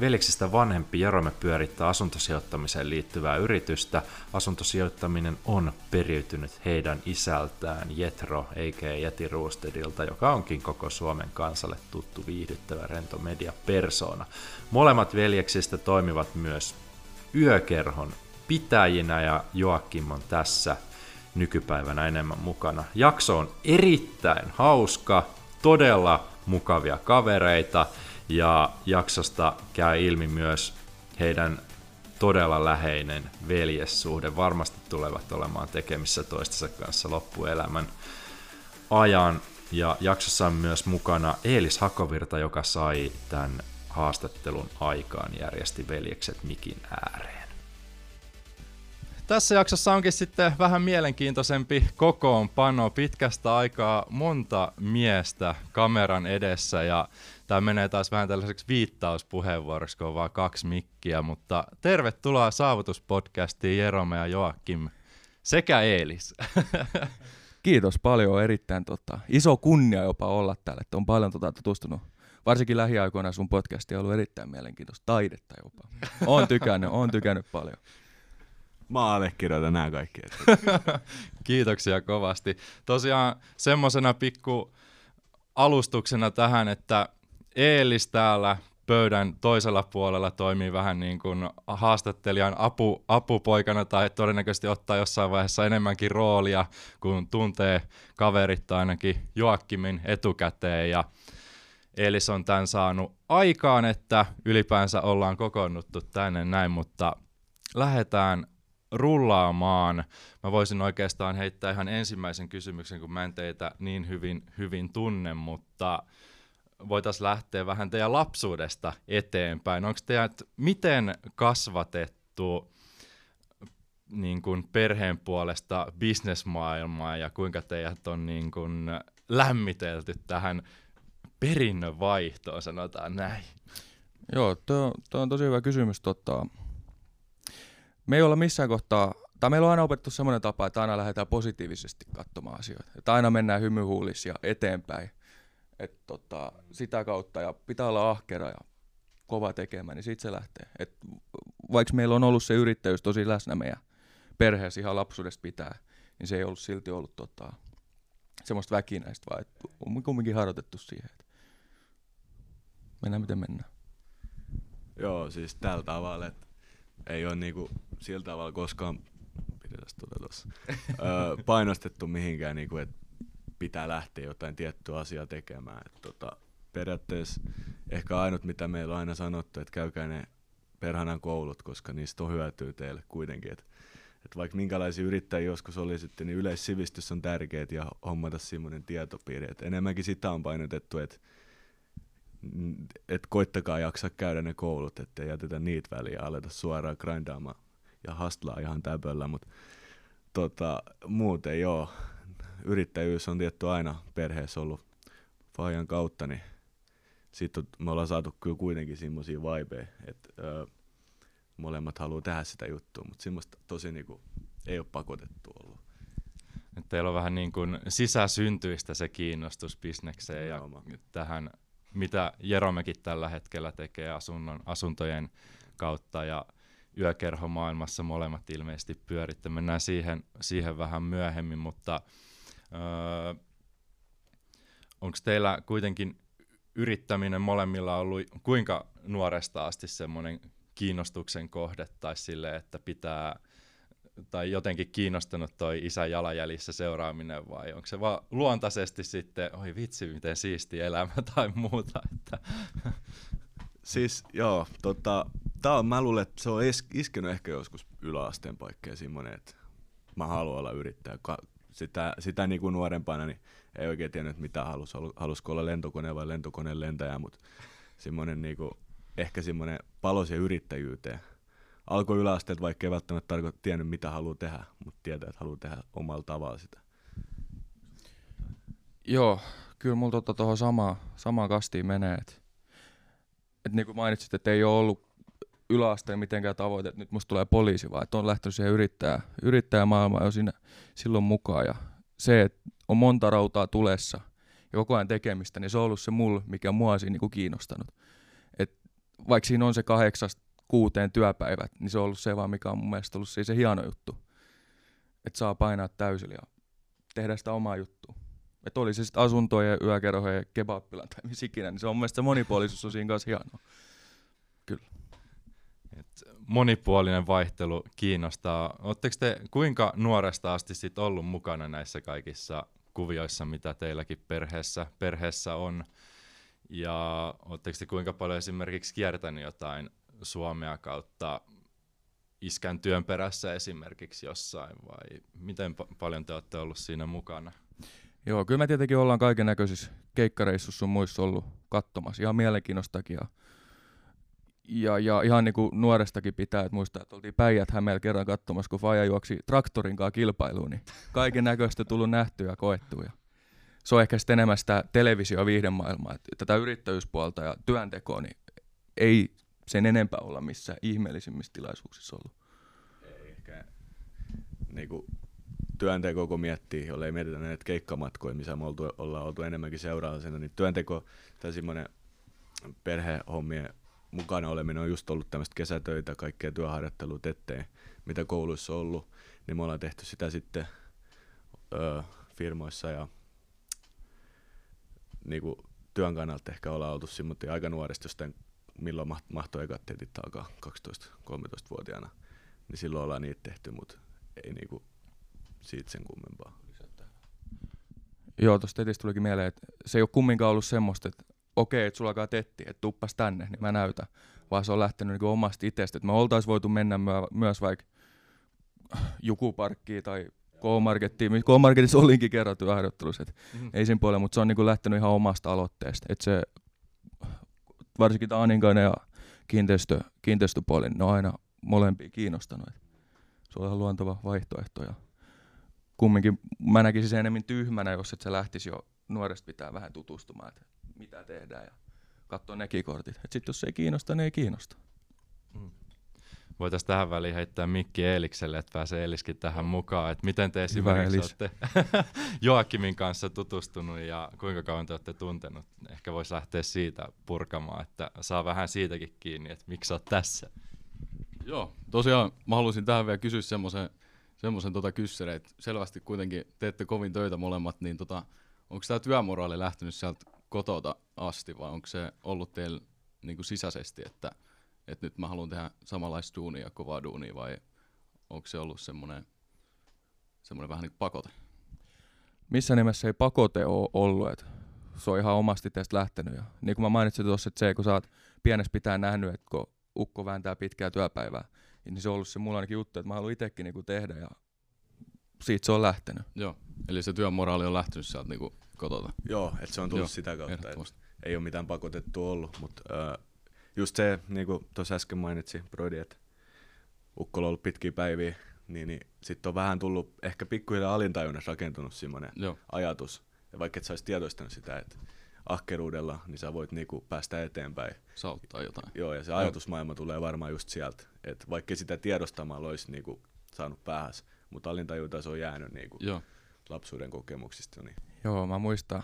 Veljeksistä vanhempi Jarome pyörittää asuntosijoittamiseen liittyvää yritystä. Asuntosijoittaminen on periytynyt heidän isältään Jetro, eikä Jeti Roostedilta, joka onkin koko Suomen kansalle tuttu viihdyttävä rento media persona. Molemmat veljeksistä toimivat myös yökerhon pitäjinä ja Joakim on tässä nykypäivänä enemmän mukana. Jakso on erittäin hauska, todella mukavia kavereita – ja jaksosta käy ilmi myös heidän todella läheinen veljessuhde. Varmasti tulevat olemaan tekemissä toistensa kanssa loppuelämän ajan. Ja jaksossa on myös mukana Eelis Hakovirta, joka sai tämän haastattelun aikaan järjesti veljekset mikin ääreen. Tässä jaksossa onkin sitten vähän mielenkiintoisempi kokoonpano. Pitkästä aikaa monta miestä kameran edessä ja Tämä menee taas vähän tällaiseksi viittauspuheenvuoroksi, kun on vaan kaksi mikkiä, mutta tervetuloa Saavutuspodcastiin Jerome ja Joakim sekä Eelis. Kiitos paljon, erittäin tota, iso kunnia jopa olla täällä, että on paljon tota, tutustunut varsinkin lähiaikoina sun podcasti on ollut erittäin mielenkiintoista, taidetta jopa. Oon tykännyt, oon tykännyt paljon. Mä allekirjoitan nämä kaikki. Kiitoksia kovasti. Tosiaan semmoisena pikku alustuksena tähän, että Eelis täällä pöydän toisella puolella toimii vähän niin kuin haastattelijan apu, apupoikana tai todennäköisesti ottaa jossain vaiheessa enemmänkin roolia, kun tuntee kaverit ainakin Joakkimin etukäteen ja Eelis on tämän saanut aikaan, että ylipäänsä ollaan kokoonnuttu tänne näin, mutta lähdetään rullaamaan. Mä voisin oikeastaan heittää ihan ensimmäisen kysymyksen, kun mä en teitä niin hyvin, hyvin tunne, mutta voitaisiin lähteä vähän teidän lapsuudesta eteenpäin. Onko teidät miten kasvatettu niin kuin perheen puolesta bisnesmaailmaa ja kuinka teidät on niin kuin lämmitelty tähän perinnön vaihtoon, sanotaan näin? Joo, tuo, on tosi hyvä kysymys. Tota, me ei olla missään kohtaa, tai meillä on aina opettu semmoinen tapa, että aina lähdetään positiivisesti katsomaan asioita. Että aina mennään hymyhuulissa eteenpäin – et tota, sitä kautta ja pitää olla ahkera ja kova tekemään, niin siitä se lähtee. Et vaikka meillä on ollut se yrittäjyys tosi läsnä meidän perheessä ihan lapsuudesta pitää, niin se ei ollut silti ollut tota, semmoista väkinäistä, vaan että on kumminkin harjoitettu siihen. Et mennään miten mennään. Joo, siis tällä tavalla, että ei ole niinku sillä tavalla koskaan tuota painostettu mihinkään, niinku, että pitää lähteä jotain tiettyä asiaa tekemään. Et tota, periaatteessa ehkä ainut, mitä meillä on aina sanottu, että käykää ne perhanan koulut, koska niistä on hyötyä teille kuitenkin. Et, et vaikka minkälaisia yrittäjiä joskus olisitte, niin yleissivistys on tärkeää ja hommata semmoinen tietopiiri. Et enemmänkin sitä on painotettu, että et koittakaa jaksaa käydä ne koulut, ettei jätetä niitä väliä ja aleta suoraan grindaamaan ja hastlaa ihan täpöllä, mutta tota, muuten joo, yrittäjyys on tietty aina perheessä ollut Fajan kautta, niin sitten me ollaan saatu kyllä kuitenkin semmoisia vibeja, että öö, molemmat haluaa tehdä sitä juttua, mutta semmoista tosi niinku, ei ole pakotettu ollut. Et teillä on vähän niin kuin sisäsyntyistä se kiinnostus bisnekseen ja Joma. tähän, mitä Jeromekin tällä hetkellä tekee asunnon, asuntojen kautta ja yökerhomaailmassa molemmat ilmeisesti pyöritte. Mennään siihen, siihen vähän myöhemmin, mutta Öö, Onko teillä kuitenkin yrittäminen molemmilla ollut kuinka nuoresta asti semmoinen kiinnostuksen kohde tai sille, että pitää tai jotenkin kiinnostanut toi isän jalanjäljissä seuraaminen vai onko se vaan luontaisesti sitten, oi vitsi miten siisti elämä tai muuta? Että. Siis joo, tota, tää on, mä luulen, että se on iskenyt ehkä joskus yläasteen paikkeja semmoinen, että mä haluan olla yrittäjä sitä, sitä niin kuin nuorempana niin ei oikein tiennyt, mitä halusi. Halusiko olla lentokone vai lentokoneen lentäjä, mutta semmoinen niin kuin ehkä semmoinen palo siihen yrittäjyyteen. Alkoi yläasteet, vaikka ei välttämättä tarkoita tiennyt, mitä haluaa tehdä, mutta tietää, että haluaa tehdä omalla tavalla sitä. Joo, kyllä mulla tuohon tota, samaan, samaan kastiin menee. Et, et niin kuin mainitsit, että ei ole ollut yläasteen mitenkään tavoite, että nyt musta tulee poliisi, vaan että on lähtenyt siihen yrittäjä, yrittäjämaailmaan jo siinä, silloin mukaan. Ja se, että on monta rautaa tulessa ja koko ajan tekemistä, niin se on ollut se mulla, mikä mua on siinä niin kuin kiinnostanut. Et vaikka siinä on se kahdeksasta kuuteen työpäivät, niin se on ollut se vaan, mikä on mun mielestä ollut se, se hieno juttu. Että saa painaa täysillä ja tehdä sitä omaa juttua. Että oli se sitten asuntoja, yökerhoja, kebappilan tai missä ikinä, niin se on mun mielestä se monipuolisuus on siinä kanssa hienoa. Kyllä. Monipuolinen vaihtelu kiinnostaa. Oletteko te kuinka nuoresta asti sit ollut mukana näissä kaikissa kuvioissa, mitä teilläkin perheessä, perheessä on? Ja oletteko te kuinka paljon esimerkiksi kiertänyt jotain Suomea kautta iskän työn perässä esimerkiksi jossain, vai miten pa- paljon te olette ollut siinä mukana? Joo, kyllä me tietenkin ollaan kaiken näköisissä keikkareissussa sun muissa ollut katsomassa, ihan mielenkiinnostakin. Ja, ja ihan niin kuin nuorestakin pitää, että muistaa, että oltiin päijät hämeellä kerran katsomassa, kun Faja juoksi traktorin kanssa kilpailuun, niin kaiken näköistä tullut nähtyä ja koettua. Se on ehkä sitten enemmän sitä televisio- ja viihdemaailmaa, että tätä yrittäjyyspuolta ja työntekoa, niin ei sen enempää olla missään ihmeellisimmissä tilaisuuksissa ollut. Ehkä niinku, työnteko, kun miettii, jollei mietitä näitä keikkamatkoja, missä me ollaan oltu enemmänkin seuraavana, niin työnteko tai semmoinen perhehommien mukana oleminen on just ollut tämmöistä kesätöitä, kaikkea työharjoittelua eteen, mitä kouluissa on ollut, niin me ollaan tehty sitä sitten öö, firmoissa ja niinku, työn kannalta ehkä ollaan oltu semmoinen aika nuoresta, jostain milloin mahtoi ekat teetit alkaa 12-13-vuotiaana, niin silloin ollaan niitä tehty, mutta ei niinku siitä sen kummempaa. Joo, tuosta tetistä tulikin mieleen, että se ei ole kumminkaan ollut semmoista, että okei, että sulla alkaa tetti, että tuppas tänne, niin mä näytän. Vaan se on lähtenyt niin omasta itsestä. Että me oltaisiin voitu mennä myö- myös vaikka Jukuparkkiin tai K-Markettiin. K-Marketissa olinkin kerran työharjoittelussa, että mm-hmm. ei sen puolella, mutta se on niin lähtenyt ihan omasta aloitteesta. Että se, varsinkin Taaninkainen ja kiinteistö, kiinteistöpuoli, ne on aina molempia kiinnostanut. Että se on ihan luontava vaihtoehto. Ja kumminkin mä näkisin sen enemmän tyhmänä, jos et se lähtisi jo nuoresta pitää vähän tutustumaan, että mitä tehdään ja katsoa nekin kortit. Sitten jos se ei kiinnosta, niin ei kiinnosta. Mm. Voitaisiin tähän väliin heittää mikki Eelikselle, että pääsee Eeliskin tähän mukaan. Että miten te esimerkiksi olette Joakimin kanssa tutustunut ja kuinka kauan te olette tuntenut? Ehkä voisi lähteä siitä purkamaan, että saa vähän siitäkin kiinni, että miksi olet tässä. Joo, tosiaan mä haluaisin tähän vielä kysyä semmoisen semmoisen tota kyssärin, että selvästi kuitenkin teette kovin töitä molemmat, niin tota, onko tämä työmoraali lähtenyt sieltä kotota asti vai onko se ollut teillä niin kuin sisäisesti, että, että nyt mä haluan tehdä samanlaista duunia, kovaa duunia vai onko se ollut semmoinen, semmoinen vähän niin kuin pakote? Missä nimessä ei pakote ole ollut, että se on ihan omasti tästä lähtenyt. Ja niin kuin mä mainitsin tuossa, että se kun sä oot pienestä pitää nähnyt, että kun ukko vääntää pitkää työpäivää, niin se on ollut se mulla ainakin juttu, että mä haluan itsekin niinku tehdä ja siitä se on lähtenyt. Joo, eli se työmoraali on lähtenyt sieltä niinku kotota. Joo, että se on tullut Joo, sitä kautta, että ei ole mitään pakotettu ollut, mutta äh, just se, niin kuin tuossa äsken mainitsi Brody, että Ukkola on ollut pitkiä päiviä, niin, niin sitten on vähän tullut ehkä pikkuhiljaa alintajunnassa rakentunut semmoinen ajatus, ja vaikka et sä olisi tietoistanut sitä, että ahkeruudella, niin sä voit niinku päästä eteenpäin. Sauttaa jotain. Joo, ja se ajatusmaailma tulee varmaan just sieltä. Että vaikka sitä tiedostamalla olisi niinku saanut päähäs, mutta alintajuuta se on jäänyt niinku Joo. lapsuuden kokemuksista. Niin. Joo, mä muistan,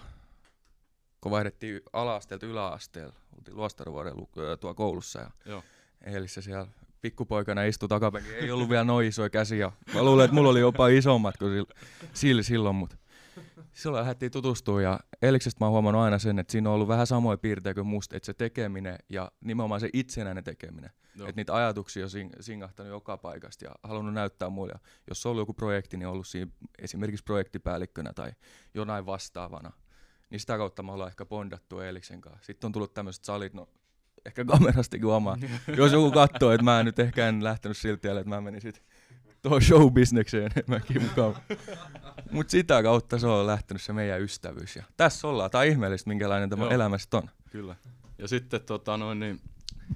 kun vaihdettiin ala-asteelta yläasteella, oltiin Luostaruvuoden tuo koulussa ja Joo. Eelissä siellä pikkupoikana istui takapenkin, ei ollut vielä noin isoja käsiä. Mä luulen, että mulla oli jopa isommat kuin sillä silloin, mutta silloin lähdettiin tutustua ja Eliksestä mä oon huomannut aina sen, että siinä on ollut vähän samoja piirteitä kuin musta, että se tekeminen ja nimenomaan se itsenäinen tekeminen. No. Että niitä ajatuksia on sing- singahtanut joka paikasta ja halunnut näyttää muille. Jos on ollut joku projekti, niin on ollut siinä esimerkiksi projektipäällikkönä tai jonain vastaavana. Niin sitä kautta me ollaan ehkä bondattu Eliksen kanssa. Sitten on tullut tämmöiset salit, no ehkä kamerastakin omaa. Jos joku katsoo, että mä en nyt ehkä en lähtenyt silti, että mä menin sitten tuohon showbisnekseen enemmänkin mukaan. Mutta sitä kautta se on lähtenyt se meidän ystävyys. Ja tässä ollaan. Tämä on ihmeellistä, minkälainen tämä elämä on. Kyllä. Ja sitten tota, noin, niin,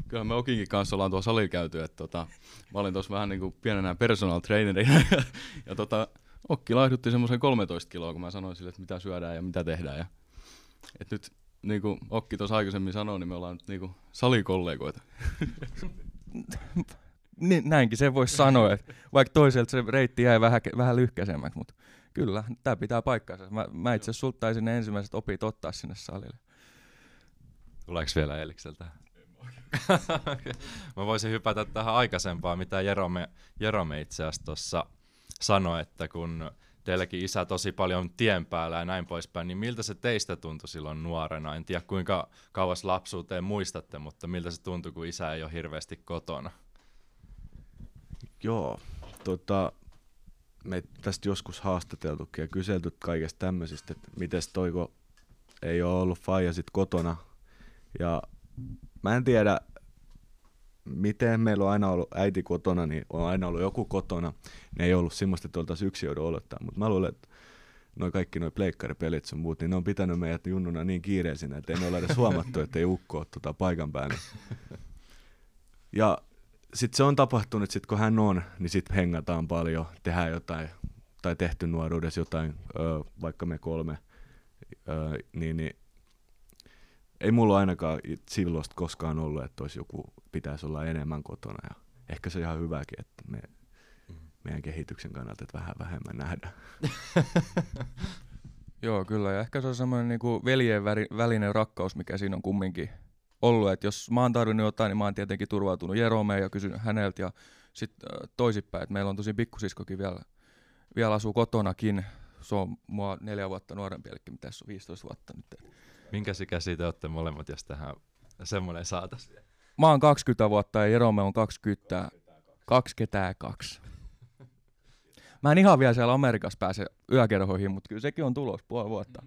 Kyllä me Okinkin kanssa ollaan tuolla salilla käyty, että tota, mä olin tuossa vähän niinku pienenä personal trainerina ja, ja tota, Okki laihdutti semmoisen 13 kiloa, kun mä sanoin sille, että mitä syödään ja mitä tehdään. Ja, et nyt niin kuin Okki tuossa aikaisemmin sanoi, niin me ollaan nyt niin salikollegoita. Niin, näinkin se voisi sanoa, että vaikka toiselta se reitti jäi vähän, vähän lyhkäisemmäksi, mutta kyllä, tämä pitää paikkansa. Mä, mä itse asiassa sulttaisin ne ensimmäiset opit ottaa sinne salille. Tuleeko vielä Elikseltä? Mä voisin hypätä tähän aikaisempaan, mitä Jerome, Jerome itse asiassa tuossa sanoi, että kun teilläkin isä tosi paljon tien päällä ja näin poispäin, niin miltä se teistä tuntui silloin nuorena? En tiedä kuinka kauas lapsuuteen muistatte, mutta miltä se tuntui, kun isä ei ole hirveästi kotona? Joo, tota, me tästä joskus haastateltukin ja kyselty kaikesta tämmöisistä, että miten toiko ei ole ollut faija sit kotona. Ja mä en tiedä, miten meillä on aina ollut äiti kotona, niin on aina ollut joku kotona. Ne ei ollut semmoista, että oltaisiin yksin joudun odottaa. Mutta mä luulen, että noin kaikki noin pleikkaripelit sun muut, niin ne on pitänyt meidät junnuna niin kiireisinä, että ei me ole edes huomattu, että ei ukko ole tota paikan päällä. Ja sitten se on tapahtunut, sit kun hän on, niin sitten hengataan paljon, tehdään jotain, tai tehty nuoruudessa jotain, ö, vaikka me kolme, ö, niin, niin ei mulla ainakaan silloin koskaan ollut, että olisi joku, pitäisi olla enemmän kotona. Ja ehkä se on ihan hyväkin, että me, meidän kehityksen kannalta, että vähän vähemmän nähdään. Joo, kyllä. Ja ehkä se on semmoinen niinku veljen välinen rakkaus, mikä siinä on kumminkin ollut. Että jos mä oon tarvinnut jotain, niin mä oon tietenkin turvautunut Jeromeen ja kysynyt häneltä. Ja sitten toisinpäin, että meillä on tosi pikkusiskokin vielä, vielä asuu kotonakin. Se on mua neljä vuotta nuorempi, eli mitä se on 15 vuotta nyt. Minkä ikäisiä te olette molemmat, jos tähän semmoinen saataisiin? Mä oon 20 vuotta ja Jerome on 20, 22. Mä en ihan vielä siellä Amerikassa pääse yökerhoihin, mutta kyllä sekin on tulos puoli vuotta.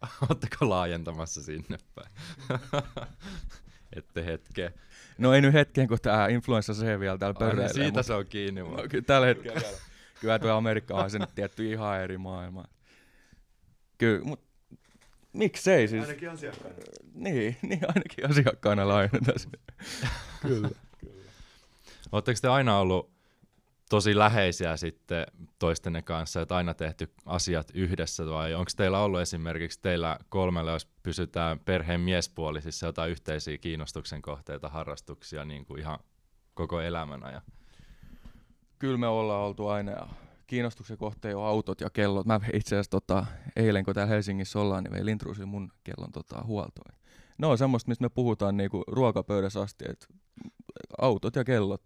Oletteko laajentamassa sinne päin? Ette hetke. No ei nyt hetken, kun tämä influenssa se vielä täällä pörreilee. Niin siitä mutta... se on kiinni. No, kyllä tällä hetkellä. kyllä tuo Amerikka on sen tietty ihan eri maailma. Kyllä, mutta miksei siis? Ainakin asiakkaana. Niin, niin ainakin asiakkaana laajennetaan Kyllä. Kyllä. Oletteko te aina ollut tosi läheisiä sitten toistenne kanssa, että aina tehty asiat yhdessä vai onko teillä ollut esimerkiksi teillä kolmella, jos pysytään perheen miespuolisissa jotain yhteisiä kiinnostuksen kohteita, harrastuksia niin kuin ihan koko elämän ajan? Kyllä me ollaan oltu aina kiinnostuksen kohteen on autot ja kellot. Mä itse asiassa tota, eilen, kun täällä Helsingissä ollaan, niin vein Lintruusin mun kellon tota, huoltoon. No on semmoista, mistä me puhutaan niinku ruokapöydässä asti, että autot ja kellot.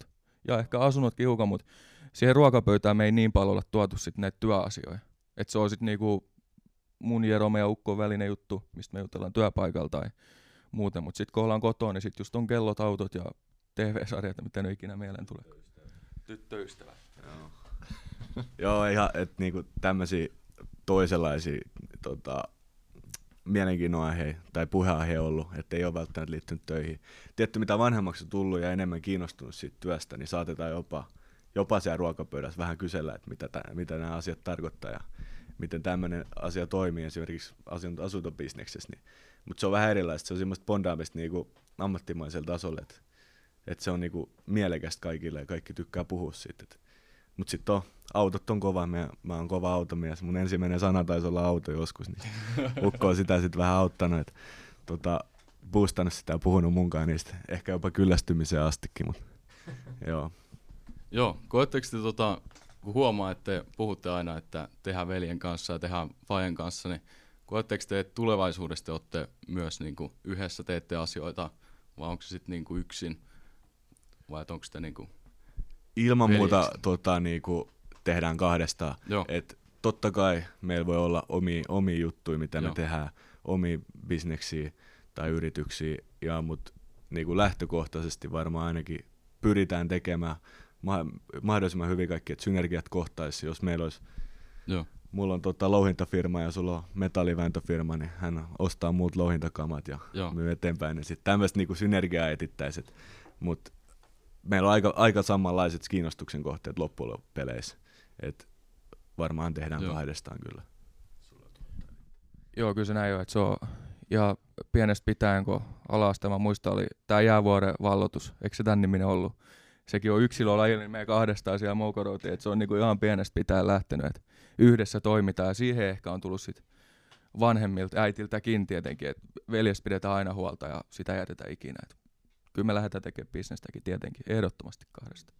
Ja ehkä asunnotkin hiukan, mutta siihen ruokapöytään me ei niin paljon olla tuotu sit näitä työasioita. Että se on sitten niinku mun Jerome ja Ukko välinen juttu, mistä me jutellaan työpaikalla tai muuten. Mutta sitten kun ollaan kotona, niin sitten just on kellot, autot ja TV-sarjat, mitä nyt ikinä mieleen tulee. Tyttöystävä. Joo. Joo, ihan, että niinku tämmöisiä toisenlaisia tota, mielenkiinnon aihe tai puheaihe ollut, että ei ole välttämättä liittynyt töihin. Tietty, mitä vanhemmaksi on tullut ja enemmän kiinnostunut siitä työstä, niin saatetaan jopa, jopa siellä ruokapöydässä vähän kysellä, että mitä, tämän, mitä nämä asiat tarkoittaa ja miten tämmöinen asia toimii esimerkiksi asuntobisneksessä. Niin. Mutta se on vähän erilaista, se on semmoista bondaamista niinku ammattimaisella tasolla, että, että se on niinku mielekästä kaikille ja kaikki tykkää puhua siitä. Mutta sitten on, autot on kova, mä, mä oon kova automies. Mun ensimmäinen sana taisi olla auto joskus, niin ukko on sitä sitten vähän auttanut, että tota, boostannut sitä ja puhunut munkaan niistä. Ehkä jopa kyllästymiseen astikin, mutta joo. Joo, koetteko te tota, kun huomaa, että te puhutte aina, että tehdään veljen kanssa ja tehdään fajen kanssa, niin koetteko te, että tulevaisuudessa te olette myös niin kuin yhdessä teette asioita, vai onko se sitten niin kuin yksin, vai onko te niin kuin ilman Veljeksi. muuta tota, niinku, tehdään kahdestaan. Et totta kai meillä voi olla omia, omia juttuja, mitä Joo. me tehdään, omia bisneksiä tai yrityksiä, ja, mutta niinku lähtökohtaisesti varmaan ainakin pyritään tekemään ma- mahdollisimman hyvin kaikki, että synergiat kohtaisi, jos meillä olisi Joo. Mulla on tota louhintafirma ja sulla on metallivääntöfirma, niin hän ostaa muut louhintakamat ja Joo. myy eteenpäin. Niin sitten tämmöistä niinku synergiaa etittäisiin. Mutta meillä on aika, aika samanlaiset kiinnostuksen kohteet loppujen peleissä. Et varmaan tehdään Joo. kahdestaan kyllä. Joo, kyllä se näin on, että se on ja pienestä pitäen, kun ala muista, oli tämä jäävuoren vallotus, eikö se tämän niminen ollut? Sekin on yksilölaji, niin meidän kahdestaan siellä Moukoroutiin, että se on niinku ihan pienestä pitäen lähtenyt, että yhdessä toimitaan ja siihen ehkä on tullut sit vanhemmilta, äitiltäkin tietenkin, että veljestä pidetään aina huolta ja sitä jätetään ikinä. Et kyllä me lähdetään tekemään bisnestäkin tietenkin, ehdottomasti kahdesta.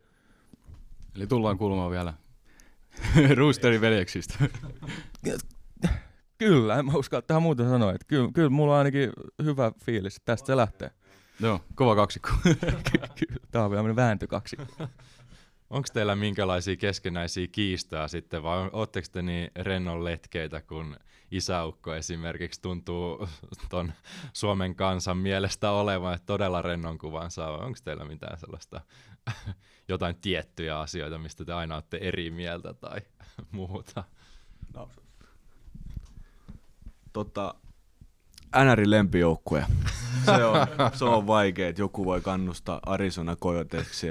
Eli tullaan kuulemaan vielä Roosterin veljeksistä. Kyllä, en mä uskalla tähän muuta sanoa. Että kyllä, kyllä mulla on ainakin hyvä fiilis, että tästä se lähtee. Joo, kova kaksikko. tämä on vielä vääntö kaksi. Onko teillä minkälaisia keskenäisiä kiistaa sitten, vai oletteko te niin rennon letkeitä, kun isäukko esimerkiksi tuntuu ton Suomen kansan mielestä olevan, että todella rennon kuvan saa, onko teillä mitään sellaista jotain tiettyjä asioita, mistä te aina olette eri mieltä tai muuta? No. Tota, NRin lempijoukkue. Se on, se on vaikea, että joku voi kannustaa Arizona Coyoteksi.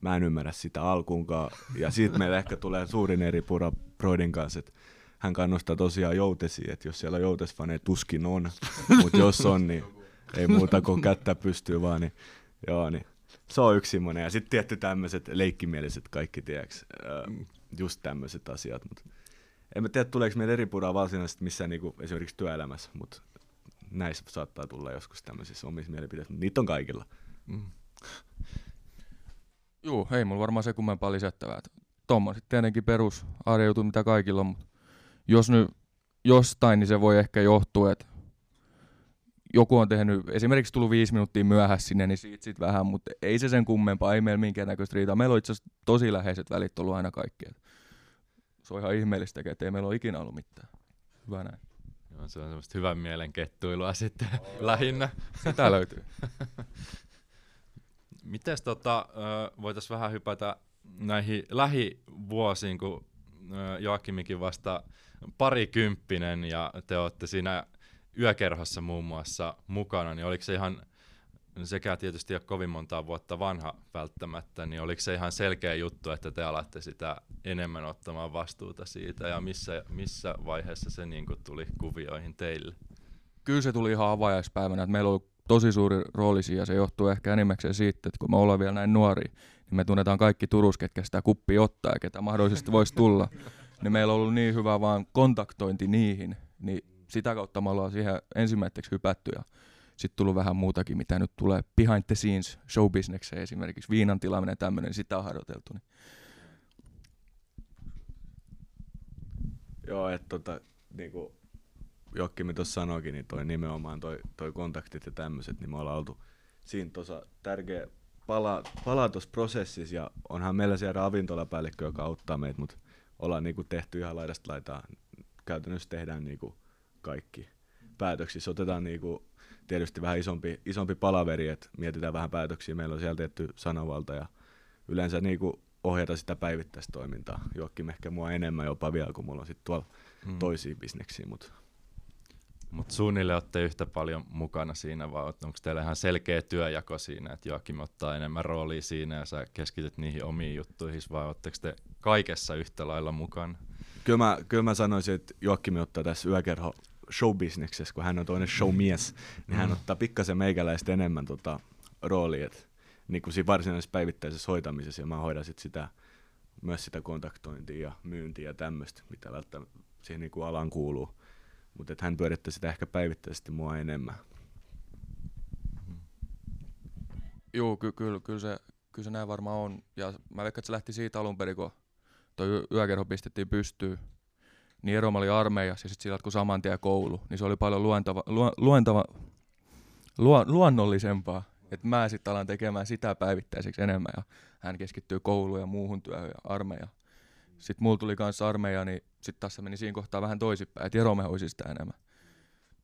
Mä en ymmärrä sitä alkuunkaan. Ja siitä meillä ehkä tulee suurin eri pura Broidin kanssa, että hän kannustaa tosiaan joutesiin, että jos siellä joutesfaneja, tuskin on. Mutta jos on, niin ei muuta kuin kättä pystyy vaan. Niin, joo, niin se on yksi semmoinen. Ja sitten tietty tämmöiset leikkimieliset kaikki, tiedäks, just tämmöiset asiat. Mutta en mä tiedä, tuleeko meillä eri puraa varsinaisesti missään niinku, esimerkiksi työelämässä, mutta näissä saattaa tulla joskus tämmöisissä omissa mielipiteissä, mutta niitä on kaikilla. Mm. Joo, ei mulla varmaan se kummempaa lisättävää. Tuommoiset tietenkin perus arjoutu, mitä kaikilla on, mutta jos nyt jostain, niin se voi ehkä johtua, että joku on tehnyt, esimerkiksi tullut viisi minuuttia myöhässä sinne, niin siitä sit vähän, mutta ei se sen kummempaa, ei meillä minkäännäköistä riitaa. Meillä on itse asiassa tosi läheiset välit ollut aina kaikki. Se on ihan ihmeellistä, että ei meillä ole ikinä ollut mitään. Hyvä näin. Joo, se on semmoista hyvän mielen kettuilua sitten oh, lähinnä. Sitä löytyy. Mites tota, voitaisiin vähän hypätä näihin lähivuosiin, kun Joakimikin vasta parikymppinen ja te olette siinä yökerhossa muun muassa mukana, niin oliko se ihan, sekä tietysti ole kovin montaa vuotta vanha välttämättä, niin oliko se ihan selkeä juttu, että te alatte sitä enemmän ottamaan vastuuta siitä, ja missä, missä vaiheessa se niin kuin tuli kuvioihin teille? Kyllä se tuli ihan avajaispäivänä, että meillä on tosi suuri rooli siinä, ja se johtuu ehkä enimmäkseen siitä, että kun me ollaan vielä näin nuori, niin me tunnetaan kaikki Turus, ketkä sitä kuppia ottaa ja ketä mahdollisesti voisi tulla. Niin meillä on ollut niin hyvä vaan kontaktointi niihin, niin sitä kautta me ollaan siihen ensimmäiseksi hypätty ja sitten tullut vähän muutakin, mitä nyt tulee behind the scenes showbisnekseen esimerkiksi, viinan tilaaminen tämmöinen, niin sitä on harjoiteltu. Niin. Joo, että tota, niinku Jokkimi tuossa sanoikin, niin toi nimenomaan toi, toi kontaktit ja tämmöiset, niin me ollaan oltu siinä tuossa tärkeä pala, pala tuossa prosessissa ja onhan meillä siellä ravintolapäällikkö, joka auttaa meitä, mutta ollaan niinku tehty ihan laidasta laitaa. Käytännössä tehdään niinku kaikki päätöksissä. Otetaan niinku tietysti vähän isompi, isompi palaveri, että mietitään vähän päätöksiä. Meillä on siellä tietty sanavalta ja yleensä niinku ohjata sitä päivittäistä toimintaa. Jokin ehkä mua enemmän jopa vielä, kun mulla on sitten tuolla mm. toisia bisneksiä. Mutta Mut suunnilleen olette yhtä paljon mukana siinä, vai onko teillä ihan selkeä työjako siinä, että Joakim ottaa enemmän roolia siinä ja sä keskityt niihin omiin juttuihin, vai oletteko te kaikessa yhtä lailla mukana? Kyllä mä, kyllä mä sanoisin, että Joakim ottaa tässä yökerho showbisneksessä, kun hän on toinen showmies, niin hän mm. ottaa pikkasen meikäläistä enemmän tota, roolia, niin kuin siinä varsinaisessa päivittäisessä hoitamisessa, ja mä hoidan sit sitä, myös sitä kontaktointia ja myyntiä ja tämmöistä, mitä välttämättä siihen niin kuin alan kuuluu. Mutta hän pyörittää sitä ehkä päivittäisesti mua enemmän. Joo, ky- kyllä, kyllä, se, kyllä se näin varmaan on. Ja mä veikkaan, että se lähti siitä alun perin, kun toi yökerho pistettiin pystyyn. Niin Eroma oli armeijassa ja sitten sillä kun saman tien koulu, niin se oli paljon luentava, lu, luentava, lu, luonnollisempaa. Että mä sitten alan tekemään sitä päivittäiseksi enemmän ja hän keskittyy kouluun ja muuhun työhön ja armeijaan. Sitten mulla tuli kanssa armeija, niin sitten taas se meni siinä kohtaa vähän toisinpäin, että Jerome hoisi sitä enemmän.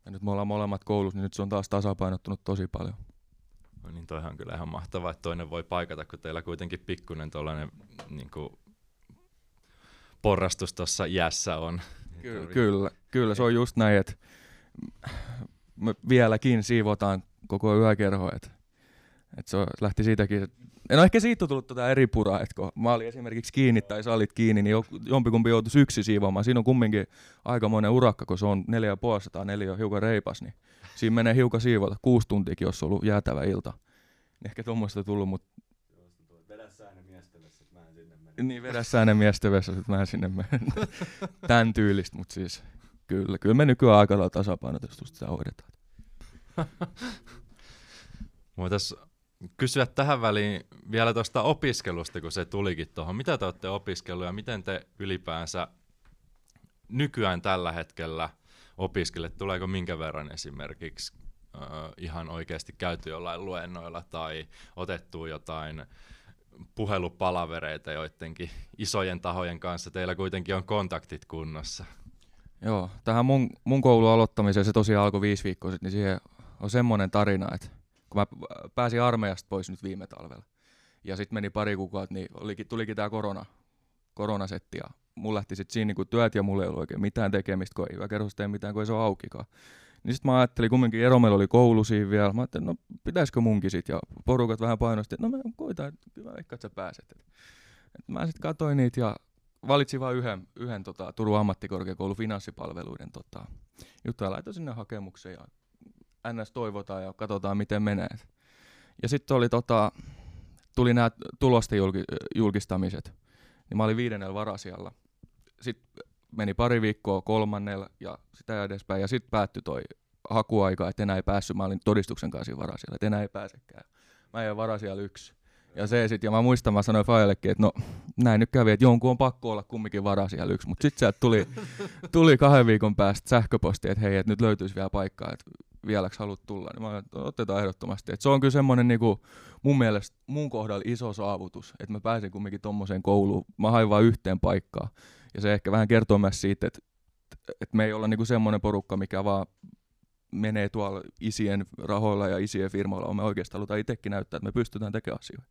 Ja nyt me ollaan molemmat koulussa, niin nyt se on taas tasapainottunut tosi paljon. No niin, toihan on kyllä ihan mahtavaa, että toinen voi paikata, kun teillä kuitenkin pikkuinen tuollainen niin kuin, porrastus tuossa jässä on. Kyllä, kyllä, kyllä, se on just näin, että me vieläkin siivotaan koko yökerho, että, että se lähti siitäkin, että no ehkä siitä on tullut tota eri puraa, että kun mä olin esimerkiksi kiinni tai sä olit kiinni, niin jo- jompikumpi joutuisi yksi siivoamaan. Siinä on kumminkin aikamoinen urakka, kun se on neljä ja puoli sataa, neljä on hiukan reipas, niin siinä menee hiukan siivota, kuusi tuntiakin, jos on ollut jäätävä ilta. Niin ehkä tuommoista tullut, mutta Vedä sä ne miesten vessat, mä en sinne mene. Niin vedä sä ne miesten vessat, että mä sinne menen. Tän tyylistä, mutta siis kyllä, kyllä me nykyään aika lailla tasapainotetusti sitä hoidetaan. Voitaisiin kysyä tähän väliin vielä tuosta opiskelusta, kun se tulikin tuohon. Mitä te olette opiskellut ja miten te ylipäänsä nykyään tällä hetkellä opiskelet? Tuleeko minkä verran esimerkiksi äh, ihan oikeasti käyty jollain luennoilla tai otettu jotain puhelupalavereita joidenkin isojen tahojen kanssa? Teillä kuitenkin on kontaktit kunnossa. Joo, tähän mun, mun koulun aloittamiseen se tosiaan alkoi viisi viikkoa sitten, niin siihen on semmoinen tarina, että kun mä pääsin armeijasta pois nyt viime talvella, ja sitten meni pari kuukautta, niin olikin, tulikin tämä korona, koronasetti, ja mulla lähti sitten siinä niin työt, ja mulla ei ollut oikein mitään tekemistä, kun ei mitään, kun ei se ole aukikaan. Niin sitten mä ajattelin, kumminkin Eromella oli koulu siinä vielä, mä ajattelin, no pitäisikö munkin sitten, ja porukat vähän painosti, että no mä koitan, että kyllä veikkaan, että sä pääset. Et, mä sitten katsoin niitä, ja valitsin vain yhden, yhden tota, Turun ammattikorkeakoulun finanssipalveluiden tota, juttuja. Laitoin sinne hakemuksen ja NS toivotaan ja katsotaan miten menee. Ja sitten oli tota, tuli nämä tulosten julki, julkistamiset. Niin mä olin viidennellä varasijalla. Sitten meni pari viikkoa kolmannella ja sitä edespäin. Ja sitten päättyi toi hakuaika, että enää ei päässyt. Mä olin todistuksen kanssa varasijalla, että enää ei pääsekään. Mä jäin varasijalla yksi. Ja se sit, ja mä muistan, mä sanoin Fajallekin, että no näin nyt kävi, että jonkun on pakko olla kumminkin vara siellä yksi, mutta sitten sieltä tuli, tuli kahden viikon päästä sähköposti, että hei, että nyt löytyisi vielä paikkaa, että vieläks haluat tulla, niin mä että otetaan ehdottomasti. Et se on kyllä semmoinen niinku, mun mielestä mun kohdalla iso saavutus, että mä pääsin kumminkin tommoseen kouluun, mä hain vain yhteen paikkaan. Ja se ehkä vähän kertoo myös siitä, että, että me ei olla niinku semmoinen porukka, mikä vaan menee tuolla isien rahoilla ja isien firmoilla, on me oikeastaan halutaan itsekin näyttää, että me pystytään tekemään asioita.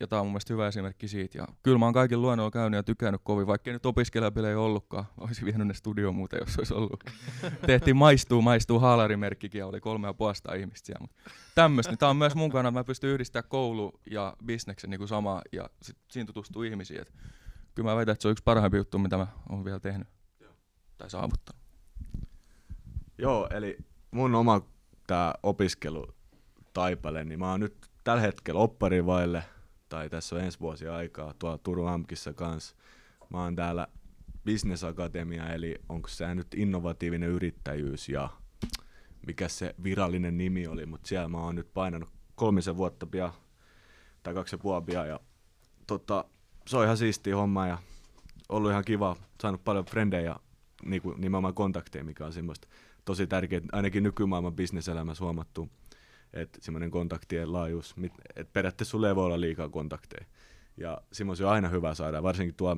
Ja tämä on mun mielestä hyvä esimerkki siitä. Ja kyllä mä oon kaikilla luennoilla käynyt ja tykännyt kovin, vaikka ei nyt opiskelijapelejä ollutkaan. Olisin vienyt ne studioon muuten, jos olisi ollut. Tehtiin maistuu, maistuu haalarimerkkikin ja oli kolme ja puolesta ihmistä siellä. Mutta tämmöistä, niin tää on myös mun kannalta, että mä pystyn yhdistämään koulu ja bisneksen niin kuin sama ja sit siinä tutustuu ihmisiin. Et kyllä mä väitän, että se on yksi parhaimpi juttu, mitä mä oon vielä tehnyt tai saavuttanut. Joo, eli mun oma tää opiskelutaipale, niin mä oon nyt tällä hetkellä oppari vaille, tai tässä on ensi vuosi aikaa tuolla Turun Amkissa kanssa. Mä oon täällä Business Akatemia, eli onko se nyt innovatiivinen yrittäjyys ja mikä se virallinen nimi oli, mutta siellä mä oon nyt painanut kolmisen vuotta pian, tai kaksi ja puoli pian, ja tota, se on ihan siistiä homma ja ollut ihan kiva, saanut paljon frendejä ja niinku, nimenomaan kontakteja, mikä on semmoista tosi tärkeää, ainakin nykymaailman bisneselämässä huomattu, että semmoinen kontaktien laajuus, että periaatteessa sulle ei voi olla liikaa kontakteja. Ja semmoisia on aina hyvä saada, varsinkin tuo,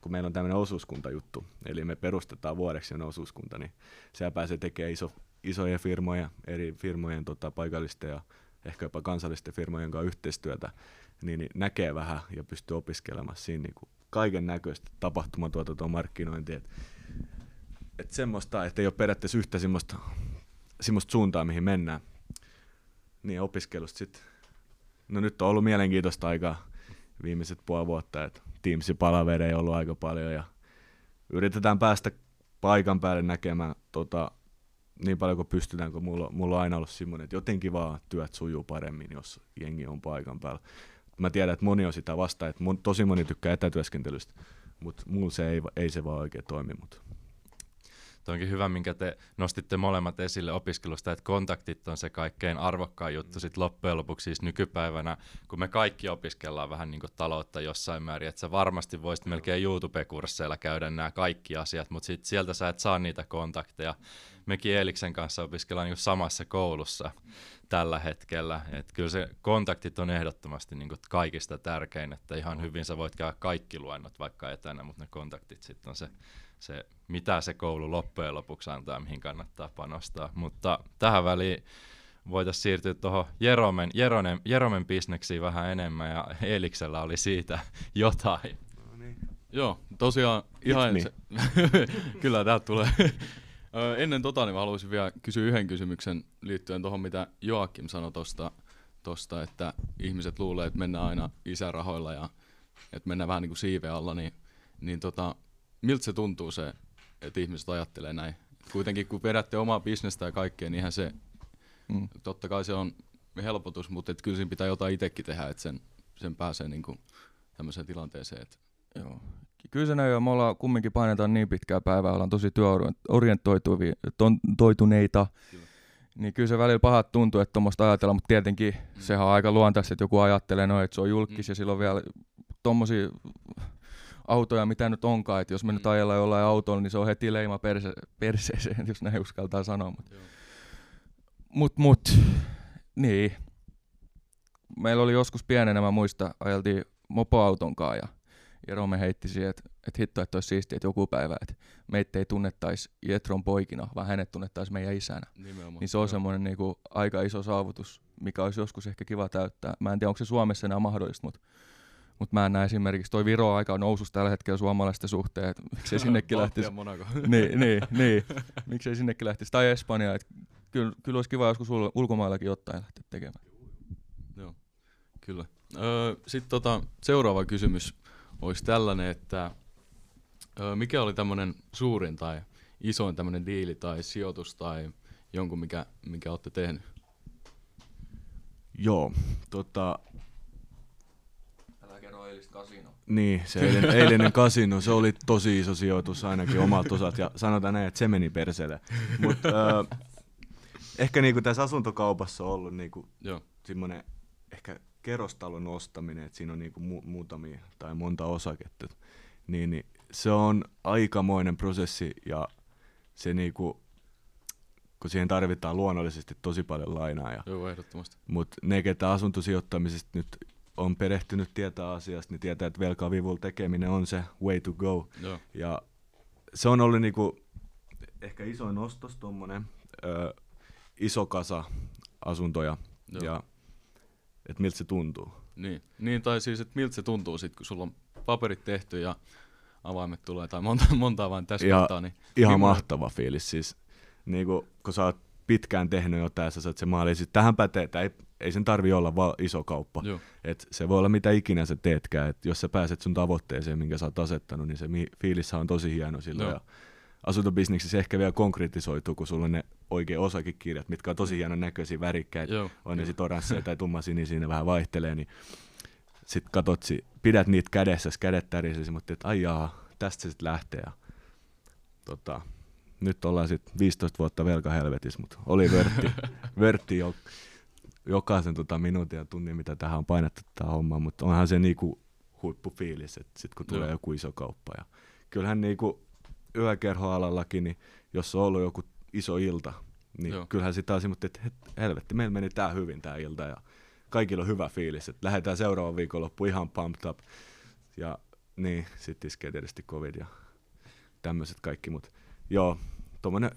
kun meillä on tämmöinen osuuskuntajuttu, eli me perustetaan vuodeksi osuuskunta, niin siellä pääsee tekemään iso, isoja firmoja, eri firmojen tota, paikallisten ja ehkä jopa kansallisten firmojen kanssa yhteistyötä, niin, näkee vähän ja pystyy opiskelemaan siinä niin kuin kaiken näköistä tapahtumatuotantoa, markkinointia. Et, et semmoista, että ei ole periaatteessa yhtä semmoista, semmoista suuntaa, mihin mennään. Niin opiskelusta sitten. No nyt on ollut mielenkiintoista aikaa viimeiset puoli vuotta, että Teamsin palavereja ei ollut aika paljon ja yritetään päästä paikan päälle näkemään tota, niin paljon kuin pystytään, kun mulla, mulla on aina ollut semmoinen, että jotenkin vaan työt sujuu paremmin, jos jengi on paikan päällä. Mä tiedän, että moni on sitä vastaan, että mon, tosi moni tykkää etätyöskentelystä, mutta mulla se ei, ei se vaan oikein toimi. Mutta Tuo onkin hyvä, minkä te nostitte molemmat esille opiskelusta, että kontaktit on se kaikkein arvokkain juttu sitten loppujen lopuksi siis nykypäivänä, kun me kaikki opiskellaan vähän niin kuin taloutta jossain määrin, että sä varmasti voisit melkein YouTube-kursseilla käydä nämä kaikki asiat, mutta sit sieltä sä et saa niitä kontakteja. Mekin Eeliksen kanssa opiskellaan niin samassa koulussa tällä hetkellä, että kyllä se kontaktit on ehdottomasti niin kuin kaikista tärkein, että ihan hyvin sä voit käydä kaikki luennot vaikka etänä, mutta ne kontaktit sitten on se se, mitä se koulu loppujen lopuksi antaa, mihin kannattaa panostaa. Mutta tähän väliin voitaisiin siirtyä tuohon Jeromen, Jeromen, Jeromen bisneksiin vähän enemmän, ja Eliksellä oli siitä jotain. no niin. Joo, tosiaan ihan se, Kyllä, täältä tulee. Ennen tota, niin mä haluaisin vielä kysyä yhden kysymyksen liittyen tuohon, mitä Joakim sanoi tuosta tosta, että ihmiset luulee, että mennään aina isärahoilla ja että mennään vähän niin kuin siiven alla, niin, niin tota, miltä se tuntuu se, että ihmiset ajattelee näin? Kuitenkin kun vedätte omaa bisnestä ja kaikkea, niin se, mm. totta kai se on helpotus, mutta et kyllä siinä pitää jotain itsekin tehdä, että sen, sen pääsee niin kuin tämmöiseen tilanteeseen. Että Joo. Kyllä se näin on. Me ollaan kumminkin painetaan niin pitkää päivää, ollaan tosi työorientoituneita. Niin kyllä se välillä pahat tuntuu, että tuommoista ajatellaan, mutta tietenkin mm. sehän on aika luontaista, että joku ajattelee noin, että se on julkis mm. ja silloin vielä tuommoisia autoja, mitä nyt onkaan, että jos me mm. nyt ajellaan jollain autolla, niin se on heti leima perse, perseeseen, jos näin uskaltaa sanoa. Mutta mut, mut, niin. Meillä oli joskus pienenä, mä muista, ajeltiin mopoauton kanssa ja ja me heitti siihen, että, että hitto, että olisi siistiä, että joku päivä, että meitä ei tunnettaisi Jetron poikina, vaan hänet tunnettaisiin meidän isänä. Nimenomaan. Niin se on semmoinen niin kuin, aika iso saavutus, mikä olisi joskus ehkä kiva täyttää. Mä en tiedä, onko se Suomessa enää mahdollista, mutta mutta mä en näe esimerkiksi, toi Viro aika nousus tällä hetkellä suomalaisten suhteen, että miksei sinnekin lähtisi. niin, niin, niin. miksei sinnekin lähtisi. Tai Espanja, että kyllä, kyllä olisi kiva joskus ulkomaillakin jotain lähteä tekemään. Joo, kyllä. Öö, Sitten tota, seuraava kysymys olisi tällainen, että öö, mikä oli tämmöinen suurin tai isoin tämmöinen diili tai sijoitus tai jonkun, mikä, mikä olette tehnyt? Joo, tota, kasino. Niin, se eilinen, eilinen kasino, se oli tosi iso sijoitus ainakin omalta osat, ja sanotaan näin, että se meni perselle. Mutta äh, ehkä niinku tässä asuntokaupassa on ollut niinku semmoinen ehkä kerrostalon ostaminen, että siinä on niinku mu- muutamia tai monta osaketta, niin, niin se on aikamoinen prosessi ja se niinku, kun siihen tarvitaan luonnollisesti tosi paljon lainaa. Ja, Joo, ehdottomasti. Mutta ne, ketä asuntosijoittamisesta nyt on perehtynyt tietää asiasta, niin tietää, että velkavivulla tekeminen on se way to go. Joo. Ja se on ollut niinku ehkä isoin ostos tuommoinen iso kasa asuntoja Joo. ja että miltä se tuntuu. Niin. niin, tai siis, että miltä se tuntuu sitten, kun sulla on paperit tehty ja avaimet tulee, tai monta, monta vain tässä ja kohtaa. Niin ihan millainen... mahtava fiilis. Siis, niin kun, kun sä oot pitkään tehnyt jotain sä saat se maali, siis tähän pätee, että ei, ei sen tarvi olla vaan iso kauppa. Et se voi olla mitä ikinä sä teetkään, että jos sä pääset sun tavoitteeseen, minkä sä oot asettanut, niin se fiilis on tosi hieno silloin. Ja asuntobisneksessä ehkä vielä konkretisoituu, kun sulla on ne oikein osakekirjat, mitkä on tosi hienon näköisiä, värikkäitä, Joo, on ne sitten oransseja tai tummasinisiä, ne vähän vaihtelee, niin sitten katot, pidät niitä kädessä, kädet tärisesi, mutta että ai jaa, tästä se sitten lähtee. Ja, tota, nyt ollaan sitten 15 vuotta velkahelvetissä, mutta oli vörtti, vörtti jo, jokaisen tota minuutin ja tunnin, mitä tähän on painettu tähän hommaan, mutta onhan se niinku huippufiilis, että sitten kun tulee Joo. joku iso kauppa. Ja kyllähän niinku yökerhoalallakin, niin jos on ollut joku iso ilta, niin Joo. kyllähän sitä on semmoinen, että helvetti, meillä meni tää hyvin tää ilta ja kaikilla on hyvä fiilis, että lähdetään seuraavan viikonloppu ihan pumped up. Ja niin, sitten iskee tietysti covid ja tämmöiset kaikki, mutta joo,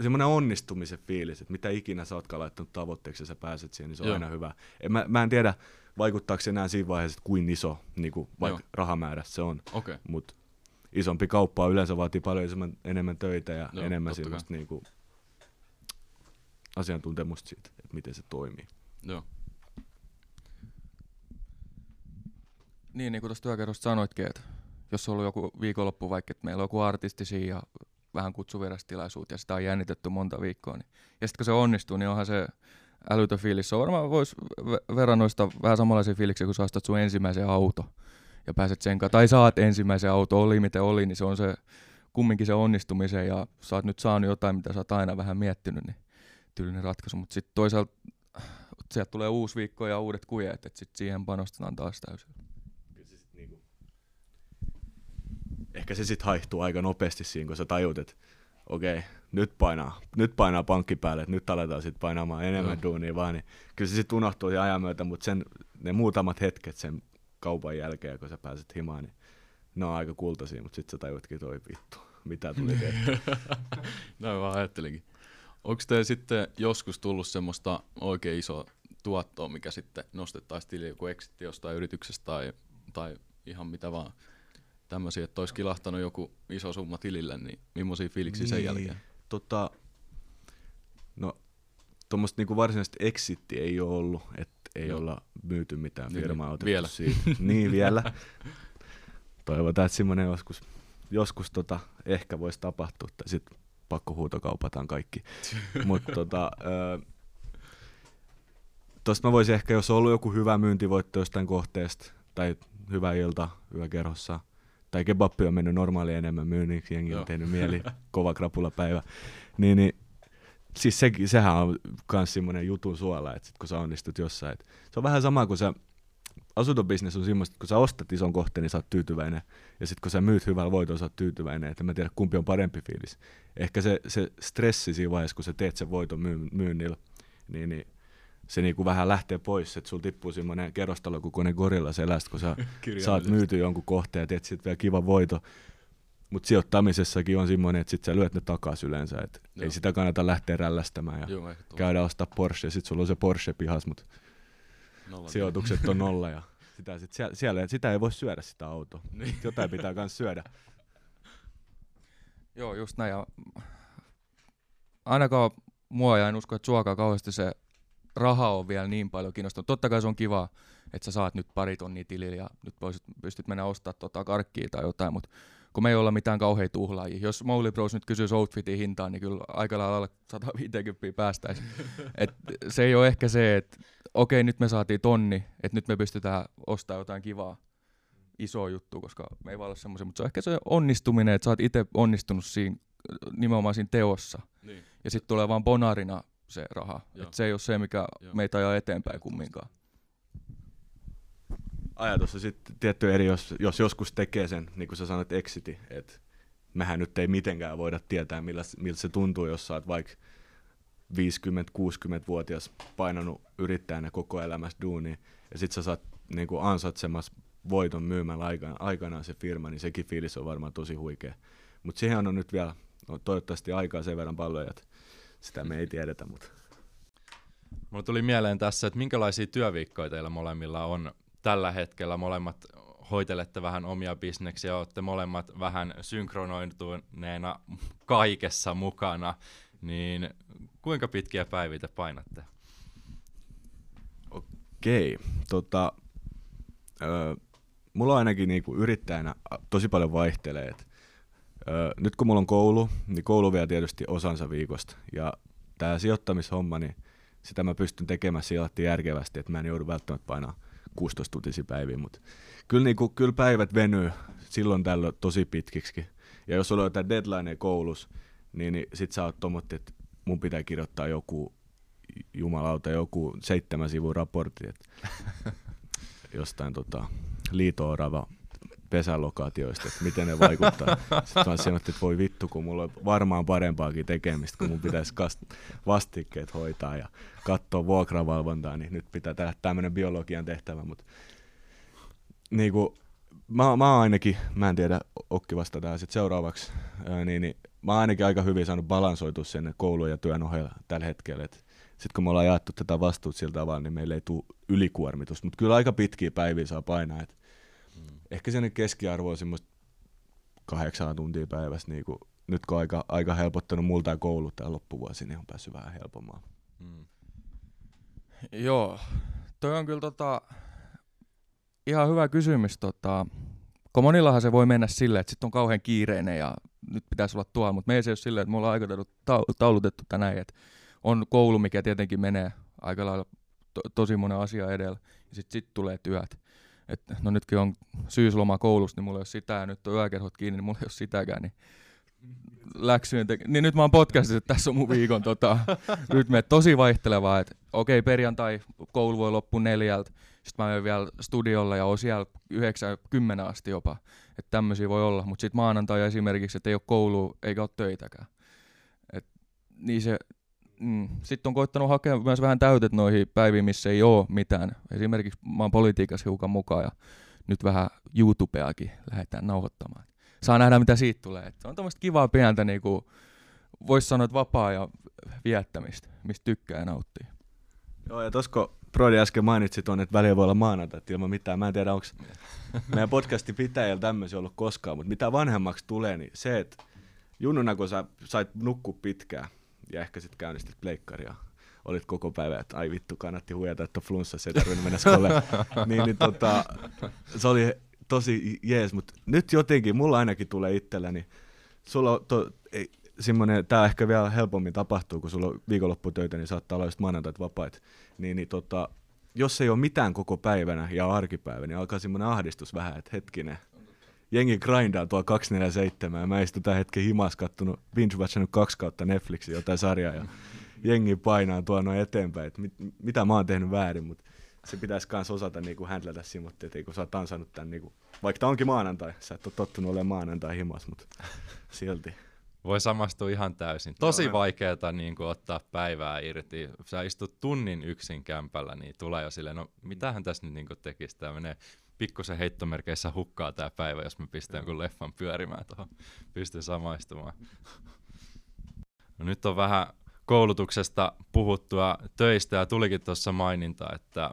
semmoinen onnistumisen fiilis, että mitä ikinä sä ootkaan laittanut tavoitteeksi ja sä pääset siihen, niin se on Joo. aina hyvä. En, mä, mä en tiedä, vaikuttaako se enää siinä vaiheessa, että kuin iso niin kuin vaikka rahamäärä se on. Okay. Mutta isompi kauppa yleensä vaatii paljon enemmän, töitä ja Joo, enemmän semmoista niin kuin, asiantuntemusta siitä, että miten se toimii. Joo. Niin, niin kuin tuosta työkerrosta sanoitkin, että jos on ollut joku viikonloppu vaikka, että meillä on joku artisti ja vähän kutsuverastilaisuutta ja sitä on jännitetty monta viikkoa. Niin. Ja sitten kun se onnistuu, niin onhan se älytön fiilis. Se on varmaan voisi verrannoista vähän samanlaisia fiiliksiä, kun sä ostat sun ensimmäisen auto ja pääset sen kanssa, tai saat ensimmäisen auto, oli miten oli, niin se on se kumminkin se onnistumisen ja sä oot nyt saanut jotain, mitä sä oot aina vähän miettinyt, niin tyylinen ratkaisu. Mutta sitten toisaalta sieltä tulee uusi viikko ja uudet kujet, että sitten siihen panostetaan taas täysin. Ehkä se sitten haihtuu aika nopeasti siinä, kun sä tajut, että okei, okay, nyt painaa, nyt painaa pankki päälle, että nyt aletaan sitten painamaan enemmän mm. duunia vaan, niin kyllä se sitten unohtuu ajan myötä, mutta sen, ne muutamat hetket sen kaupan jälkeen, kun sä pääset himaan, niin ne on aika kultaisia, mutta sitten sä tajutkin toi vittu, mitä tuli tehty. Näin vaan ajattelinkin. Onko te sitten joskus tullut semmoista oikein isoa tuottoa, mikä sitten nostettaisiin tili joku exitti jostain yrityksestä tai, tai ihan mitä vaan tämmöisiä, että olisi kilahtanut joku iso summa tilille, niin millaisia fiiliksiä niin, sen jälkeen? Tota, no, tuommoista niinku varsinaista exitti ei ole ollut. Et ei Joo. olla myyty mitään Niin, firmaa. niin. otettu Vielä. Siitä. niin vielä. Toivotaan, että semmoinen joskus, joskus tota, ehkä voisi tapahtua, tai sitten pakko huutokaupataan kaikki. Mutta tota, ö, tosta mä voisin ehkä, jos on ollut joku hyvä myyntivoitto jostain kohteesta, tai hyvä ilta yökerhossa, tai kebappi on mennyt normaali enemmän myynniksi, jengi on tehnyt mieli, kova krapulapäivä, niin, niin siis se, sehän on myös semmoinen jutun suola, että sit kun sä onnistut jossain, et se on vähän sama kuin sä, asuntobisnes on semmoista, että kun sä ostat ison kohteen, niin sä oot tyytyväinen, ja sitten kun sä myyt hyvällä voitolla, sä oot tyytyväinen, että mä tiedä kumpi on parempi fiilis. Ehkä se, se stressi siinä vaiheessa, kun sä teet sen voiton myy- myynnillä, niin, niin se niinku vähän lähtee pois, että sulla tippuu semmoinen kerrostalokokoinen gorilla selästä, kun sä saat myyty jonkun kohteen ja teet sitten vielä kiva voito. Mutta sijoittamisessakin on semmoinen, että sit sä lyöt ne takaisin yleensä, että ei sitä kannata lähteä rällästämään ja Joo, käydä ostaa Porsche ja sit sulla on se Porsche pihas, mutta sijoitukset on nolla ja sitä, sit siellä, siellä, sitä ei voi syödä sitä autoa. Niin. Jotain pitää myös syödä. Joo, just näin. Ja ainakaan mua ja en usko, että suokaa kauheasti se raha on vielä niin paljon kiinnostunut. Totta kai se on kiva, että sä saat nyt pari tonnia tilille ja nyt voisit, pystyt mennä ostaa tota karkkia tai jotain, mutta kun me ei olla mitään kauheita tuhlaajia. Jos Mowgli Bros nyt kysyisi outfitin hintaa, niin kyllä aika lailla alle 150 päästäisiin. Et se ei ole ehkä se, että okei, nyt me saatiin tonni, että nyt me pystytään ostamaan jotain kivaa iso juttu, koska me ei vaan olla semmoisia, mutta se on ehkä se onnistuminen, että sä oot itse onnistunut siinä, nimenomaan siinä teossa. Niin. Ja sitten tulee vaan bonarina se raha. Joo. Et se ei ole se, mikä Joo. meitä ajaa eteenpäin kumminkaan. Ajatus on sitten tietty eri, jos, jos joskus tekee sen, niin kuin sä sanoit, exiti, että mehän nyt ei mitenkään voida tietää, millä, miltä se tuntuu, jos sä oot vaikka 50-60-vuotias painanut yrittäjänä koko elämässä duunia, ja sit sä saat niin kuin ansaitsemassa voiton myymällä aikana, aikanaan se firma, niin sekin fiilis on varmaan tosi huikea. Mutta siihen on nyt vielä no, toivottavasti aikaa sen verran paljon, että sitä me ei tiedetä, mutta Mulla tuli mieleen tässä, että minkälaisia työviikkoja teillä molemmilla on tällä hetkellä. Molemmat hoitelette vähän omia bisneksiä, olette molemmat vähän synkronoituneena kaikessa mukana. Niin kuinka pitkiä päiviä te painatte? Okei, tota, ö, mulla ainakin niinku yrittäjänä tosi paljon vaihtelee. Et, nyt kun mulla on koulu, niin koulu vie tietysti osansa viikosta. Ja tämä sijoittamishomma, niin sitä mä pystyn tekemään sillä järkevästi, että mä en joudu välttämättä painaa 16 tuntisia päiviä, mutta kyllä, niinku, kyllä päivät venyy silloin tällöin tosi pitkiksi. Ja jos sulla on jotain deadline koulussa, niin, niin sit sä oot tommotti, että mun pitää kirjoittaa joku jumalauta joku seitsemän sivun raportti, että jostain tota, liito-orava pesälokaatioista, että miten ne vaikuttaa. Sitten mä sanoin, että voi vittu, kun mulla on varmaan parempaakin tekemistä, kun mun pitäisi kast- vastikkeet hoitaa ja katsoa vuokravalvontaa, niin nyt pitää tehdä tämmöinen biologian tehtävä, mutta niin kuin, mä, mä ainakin, mä en tiedä, Okki vasta tähän sit seuraavaksi, niin, niin mä oon ainakin aika hyvin saanut balansoitua sen koulun ja työn ohella tällä hetkellä, sitten kun me ollaan jaettu tätä vastuut sillä tavalla, niin meillä ei tule ylikuormitusta, mutta kyllä aika pitkiä päiviä saa painaa, että ehkä sen keskiarvo on semmoista kahdeksan tuntia päivässä, niin kuin, nyt kun aika, aika helpottanut multa ja koulut tämä loppuvuosi, niin on päässyt vähän helpommaan. Mm. Joo, toi on kyllä tota, ihan hyvä kysymys. Tota, kun monillahan se voi mennä silleen, että sitten on kauhean kiireinen ja nyt pitäisi olla tuolla, mutta meillä se ole silleen, että me ollaan aikataulut tau- taulutettu tänään, että on koulu, mikä tietenkin menee aika lailla to- tosi monen asia edellä, ja sitten sit tulee työt. Et, no nytkin on syysloma koulussa, niin mulla ei ole sitä, ja nyt on yökerhot kiinni, niin mulla ei ole sitäkään, niin läksyjen teke- niin nyt mä oon podcastissa, että tässä on mun viikon tota, rytmi, että tosi vaihtelevaa, että okei perjantai koulu voi loppua neljältä, sitten mä menen vielä studiolla ja oon siellä yhdeksän, kymmenen asti jopa, että tämmöisiä voi olla, mutta sitten maanantai esimerkiksi, että ei ole koulua eikä ole töitäkään. Et, niin se, mm, sitten on koittanut hakea myös vähän täytet noihin päiviin, missä ei ole mitään. Esimerkiksi mä oon politiikassa hiukan mukaan ja nyt vähän YouTubeakin lähdetään nauhoittamaan. Saa nähdä, mitä siitä tulee. Et on tämmöistä kivaa pientä, niinku, voisi sanoa, että vapaa ja viettämistä, mistä tykkää ja nauttii. Joo, ja kun Brody äsken mainitsi tuonne, että välillä voi olla maanantai ilman mitään. Mä en tiedä, onko meidän podcastin pitäjällä tämmöisiä ollut koskaan, mutta mitä vanhemmaksi tulee, niin se, että junnuna kun sä sait nukkua pitkään ja ehkä sitten käynnistit pleikkaria olit koko päivä, että ai vittu, kannatti huijata, että flunssa se ei tarvinnut mennä skolle. niin, niin tota, se oli tosi jees, mutta nyt jotenkin, mulla ainakin tulee itselläni, sulla on to, ei, semmoinen, tämä ehkä vielä helpommin tapahtuu, kun sulla on viikonlopputöitä, niin saattaa olla just maanantait vapaat, niin, niin tota, jos ei ole mitään koko päivänä ja arkipäivä, niin alkaa semmoinen ahdistus vähän, että hetkinen, jengi grindaa tuo 247 ja mä istun tämän hetken himas kattonut, binge kaksi kautta Netflixin jotain sarjaa ja jengi painaa tuo noin eteenpäin, että mit, mitä mä oon tehnyt väärin, mutta se pitäisi myös osata niinku händlätä simmotti, että kun sä oot ansainnut tämän, niinku, vaikka tämä onkin maanantai, sä et ole tottunut olemaan maanantai himas, mutta silti. Voi samastua ihan täysin. Tosi no, vaikeaa niin kuin, ottaa päivää irti. Sä istut tunnin yksin kämpällä, niin tulee jo silleen, no mitähän tässä nyt niin tekisi. Tämä menee pikkusen heittomerkeissä hukkaa tämä päivä, jos mä pistän jonkun leffan pyörimään tuohon. Pystyn samaistumaan. No, nyt on vähän koulutuksesta puhuttua töistä ja tulikin tuossa maininta, että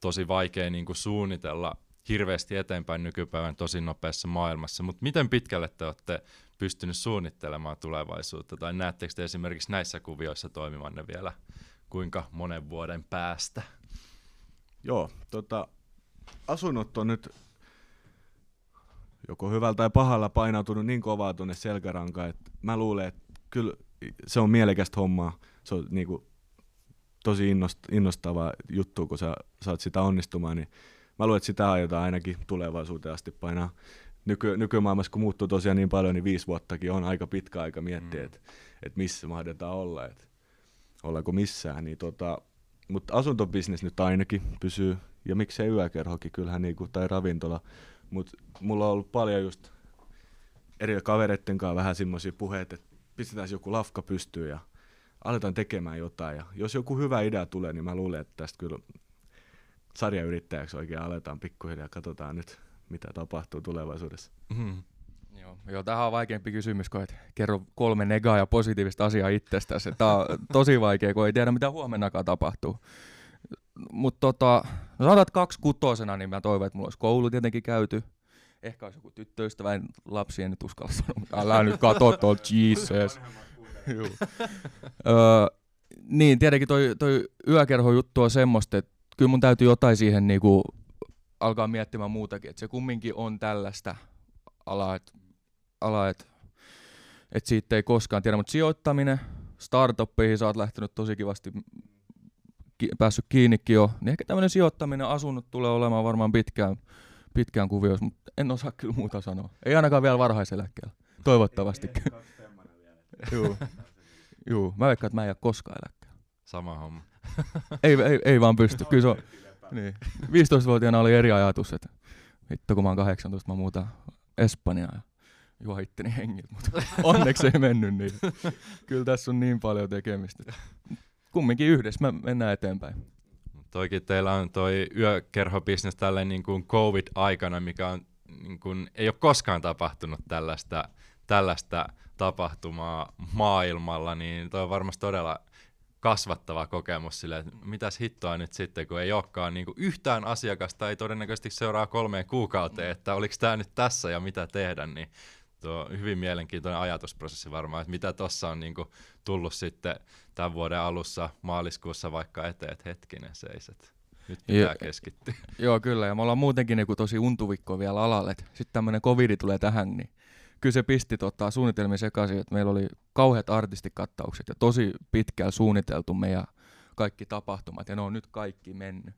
tosi vaikea niin kuin suunnitella hirveästi eteenpäin nykypäivän tosi nopeassa maailmassa, mutta miten pitkälle te olette pystynyt suunnittelemaan tulevaisuutta, tai näettekö te esimerkiksi näissä kuvioissa toimivanne vielä kuinka monen vuoden päästä? Joo, tota, asunnot on nyt joko hyvällä tai pahalla painautunut niin kovaa tuonne selkärankaan, että mä luulen, että kyllä se on mielekästä hommaa. Se on niinku tosi innost, innostava juttu, kun sä saat sitä onnistumaan, niin mä luulen, että sitä aiotaan ainakin tulevaisuuteen asti painaa. Nyky, nykymaailmassa, kun muuttuu tosiaan niin paljon, niin viisi vuottakin on aika pitkä aika miettiä, mm. että et missä mahdetaan olla, että ollaanko missään. Niin tota, mutta asuntobisnes nyt ainakin pysyy, ja miksei yökerhokin, kyllähän niinku, tai ravintola. Mutta mulla on ollut paljon just eri kavereiden kanssa vähän semmoisia puheita, että pistetään joku lafka pystyyn ja aletaan tekemään jotain. Ja jos joku hyvä idea tulee, niin mä luulen, että tästä kyllä sarjayrittäjäksi oikein aletaan pikkuhiljaa. Katsotaan nyt, mitä tapahtuu tulevaisuudessa. Mm. Joo, joo, tähän on vaikeampi kysymys, kun et kerro kolme negaa ja positiivista asiaa itsestäsi. Tämä on tosi vaikea, kun ei tiedä, mitä huomennakaan tapahtuu. Mutta tota, no sanotaan, että kaksi kutosena, niin mä toivon, että mulla olisi koulu tietenkin käyty. Ehkä olisi joku tyttöystävä, lapsi en nyt uskalla sanoa, mutta älä nyt katso tuolta, Jesus. öö, niin, tietenkin toi, toi yökerho-juttu on semmoista, että kyllä mun täytyy jotain siihen niinku alkaa miettimään muutakin, että se kumminkin on tällaista alaa, että ala, et, et siitä ei koskaan tiedä, mutta sijoittaminen, startuppeihin sä oot lähtenyt tosi kivasti ki- päässyt kiinnikin jo, niin ehkä tämmöinen sijoittaminen, asunnot tulee olemaan varmaan pitkään, pitkään kuvioissa, mutta en osaa kyllä muuta sanoa. Ei ainakaan vielä varhaiseläkkeellä, toivottavasti. Juu. Juu, mä veikkaan, että mä en jää koskaan eläkkeellä. Sama homma. ei, ei, ei vaan pysty. Kyllä se on, niin. 15-vuotiaana oli eri ajatus, että vittu kun mä oon 18, mä muutan Espanjaan ja juo itteni hengiltä, mutta onneksi ei mennyt niin. Kyllä tässä on niin paljon tekemistä. Kumminkin yhdessä me mennään eteenpäin. Toikin teillä on toi yökerhobisnes tälleen niin kuin COVID-aikana, mikä on, niin kuin, ei ole koskaan tapahtunut tällaista, tällaista tapahtumaa maailmalla, niin toi on varmasti todella kasvattava kokemus sille, että mitäs hittoa nyt sitten, kun ei olekaan niin yhtään asiakasta, ei todennäköisesti seuraa kolmeen kuukauteen, että oliko tämä nyt tässä ja mitä tehdä, niin tuo on hyvin mielenkiintoinen ajatusprosessi varmaan, että mitä tuossa on niin kuin tullut sitten tämän vuoden alussa maaliskuussa vaikka eteen, että hetkinen seiset. Nyt pitää keskittyä. Joo, kyllä. Ja me ollaan muutenkin niin kuin tosi untuvikko vielä alalle. Sitten tämmöinen covidi tulee tähän, niin kyllä se pisti tota, suunnitelmia sekaisin, että meillä oli kauheat artistikattaukset ja tosi pitkään suunniteltu meidän kaikki tapahtumat, ja ne on nyt kaikki mennyt.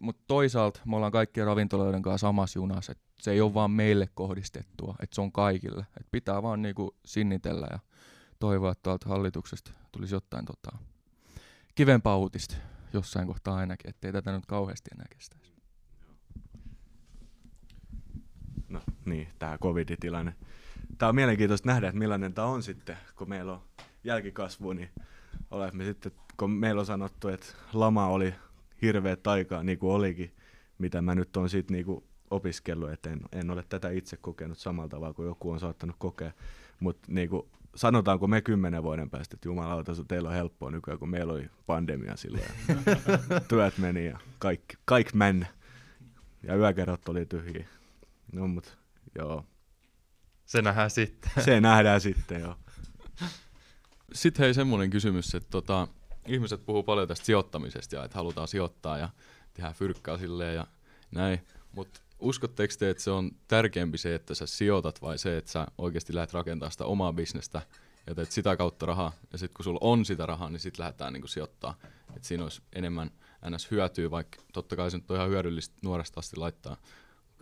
Mutta toisaalta me ollaan kaikkien ravintoloiden kanssa samassa junassa, että se ei ole vaan meille kohdistettua, että se on kaikille. Et pitää vaan niinku sinnitellä ja toivoa, että tuolta hallituksesta tulisi jotain tota, kivempaa uutista jossain kohtaa ainakin, ettei tätä nyt kauheasti enää kestäisi. No niin, tämä covid-tilanne. Tämä on mielenkiintoista nähdä, että millainen tämä on sitten, kun meillä on jälkikasvu, niin olemme sitten, kun meillä on sanottu, että lama oli hirveä taikaa, niin kuin olikin, mitä mä nyt on sitten niin opiskellut, että en, en ole tätä itse kokenut samalla tavalla kuin joku on saattanut kokea, mutta niin kuin, sanotaanko me kymmenen vuoden päästä, että jumalauta, teillä on helppoa nykyään, kun meillä oli pandemia silloin. Työt meni ja kaikki, kaikki mennä. Ja yökerrot oli tyhjiä. No mut, joo. Se nähdään sitten. Se nähdään sitten, joo. Sitten hei semmoinen kysymys, että tota, ihmiset puhuu paljon tästä sijoittamisesta ja että halutaan sijoittaa ja tehdään fyrkkää silleen ja näin. Mutta uskotteko te, että se on tärkeämpi se, että sä sijoitat vai se, että sä oikeasti lähdet rakentamaan sitä omaa bisnestä ja teet sitä kautta rahaa ja sitten kun sulla on sitä rahaa, niin sitten lähdetään niin sijoittaa. Että siinä olisi enemmän ns. hyötyä, vaikka totta kai se nyt on ihan hyödyllistä nuoresta asti laittaa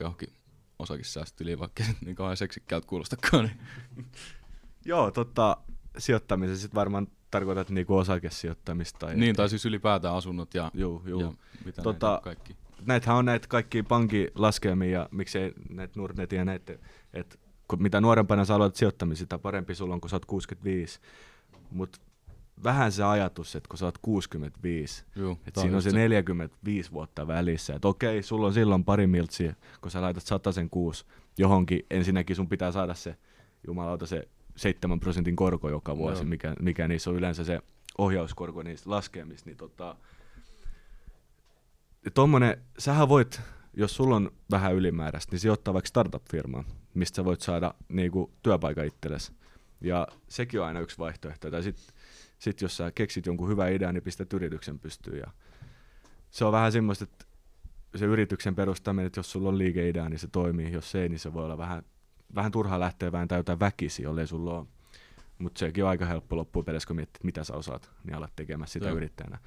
johonkin osakissäästötiliin, vaikka se niin kauhean seksikkäältä kuulostakaan. Niin. Joo, totta, sijoittamisen sitten varmaan tarkoitat niinku osakesijoittamista. Tai niin, tai siis ylipäätään asunnot ja, juu, juu. ja mitä Tota, näitä kaikki. näitähän on näitä kaikki pankilaskelmia ja miksei näitä Nordnetia ja näitä, että kun mitä nuorempana sä aloitat sijoittamista, sitä parempi sulla on, kun sä oot 65. Mutta vähän se ajatus, että kun sä oot 65, Juu, että siinä on se 45 vuotta välissä. Että okei, sulla on silloin pari miltsiä, kun sä laitat sen kuusi johonkin. Ensinnäkin sun pitää saada se, jumalauta, se 7 prosentin korko joka vuosi, Joo. mikä, mikä niissä on yleensä se ohjauskorko niistä laskemista. Niin tota, tommonen, sähän voit, jos sulla on vähän ylimääräistä, niin sijoittaa vaikka startup-firmaan, mistä sä voit saada niinku, työpaikan itsellesi. Ja sekin on aina yksi vaihtoehto. Tai sitten sit jos sä keksit jonkun hyvän idean, niin pistät yrityksen pystyyn. Ja se on vähän semmoista, että se yrityksen perustaminen, että jos sulla on liikeidea, niin se toimii. Jos ei, niin se voi olla vähän, vähän turha lähteä vähän jotain väkisi, jollei sulla ole. Mutta sekin on aika helppo loppupeleissä, kun miettii, mitä sä osaat, niin alat tekemään sitä Joo. yrittäjänä.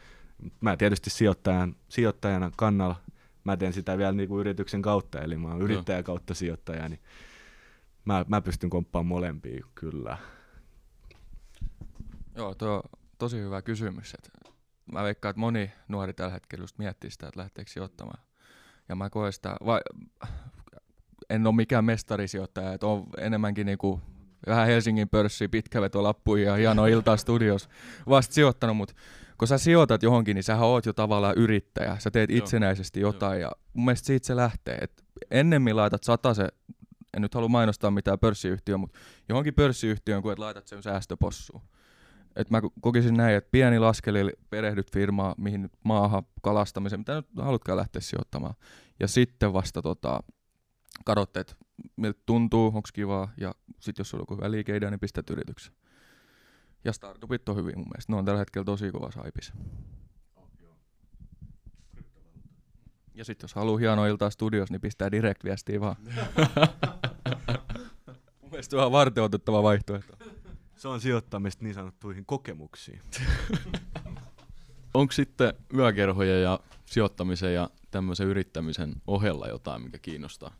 Mä tietysti sijoittajan, sijoittajana kannalla, mä teen sitä vielä niinku yrityksen kautta, eli mä oon yrittäjä kautta sijoittaja, niin mä, mä pystyn komppaamaan molempia kyllä. Joo, tuo on tosi hyvä kysymys. Et mä veikkaan, että moni nuori tällä hetkellä just miettii sitä, että lähteekö sijoittamaan. Ja mä koen sitä, vai, en ole mikään mestarisijoittaja, että on enemmänkin niinku vähän Helsingin pörssiä, pitkä veto lappuihin ja hieno iltaa studios vasta sijoittanut, mutta kun sä sijoitat johonkin, niin sähän oot jo tavallaan yrittäjä. Sä teet Joo. itsenäisesti jotain ja mun mielestä siitä se lähtee. Et ennemmin laitat se, en nyt halua mainostaa mitään pörssiyhtiöä, mutta johonkin pörssiyhtiöön, kun et laitat sen säästöpossuun. Et mä kokisin näin, että pieni laskeli perehdyt firmaa, mihin nyt maahan kalastamiseen, mitä nyt halutkaan lähteä sijoittamaan. Ja sitten vasta tota, katsot, että miltä tuntuu, onko kivaa, ja sitten jos sulla on joku hyvä liikeidea, niin pistät yrityksen. Ja startupit on hyvin mun mielestä. Ne on tällä hetkellä tosi kova saipis. Ja sitten jos haluaa hienoa iltaa studios, niin pistää direct viestiä vaan. mun mielestä on varten otettava vaihtoehto. Se on sijoittamista niin sanottuihin kokemuksiin. Onko sitten yökerhojen ja sijoittamisen ja tämmöisen yrittämisen ohella jotain, mikä kiinnostaa?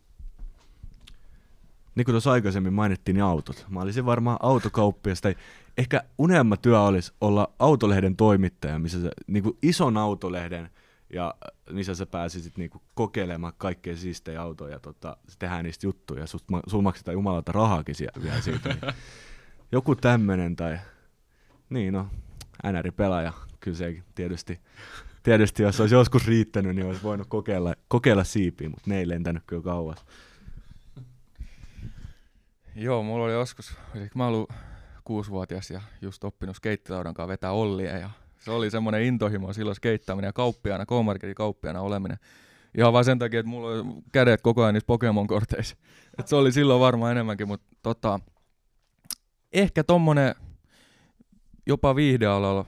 Niin kuin tuossa aikaisemmin mainittiin, niin autot. Mä olisin varmaan autokauppias, tai ehkä unelmatyö olisi olla autolehden toimittaja, missä sä, niin kuin ison autolehden, ja missä sä pääsisit niin kuin kokeilemaan kaikkea siistejä autoja, ja tota, tehdään niistä juttuja, ja sut, ma- sul maksetaan jumalalta rahaakin siellä, vielä siitä. Niin. Joku tämmönen, tai niin no, NR-pelaaja, kyllä se tietysti, tietysti jos olisi joskus riittänyt, niin olisi voinut kokeilla, kokeilla siipiä, mutta ne ei lentänyt kyllä kauas. Joo, mulla oli joskus, olisiko mä ollut kuusivuotias ja just oppinut skeittilaudan kanssa vetää ollia ja se oli semmoinen intohimo silloin skeittaaminen ja kauppiaana, K-Marketin kauppiaana oleminen. Ihan vaan sen takia, että mulla oli kädet koko ajan niissä Pokemon-korteissa. Et se oli silloin varmaan enemmänkin, mutta tota, ehkä tommonen jopa viihdealalla,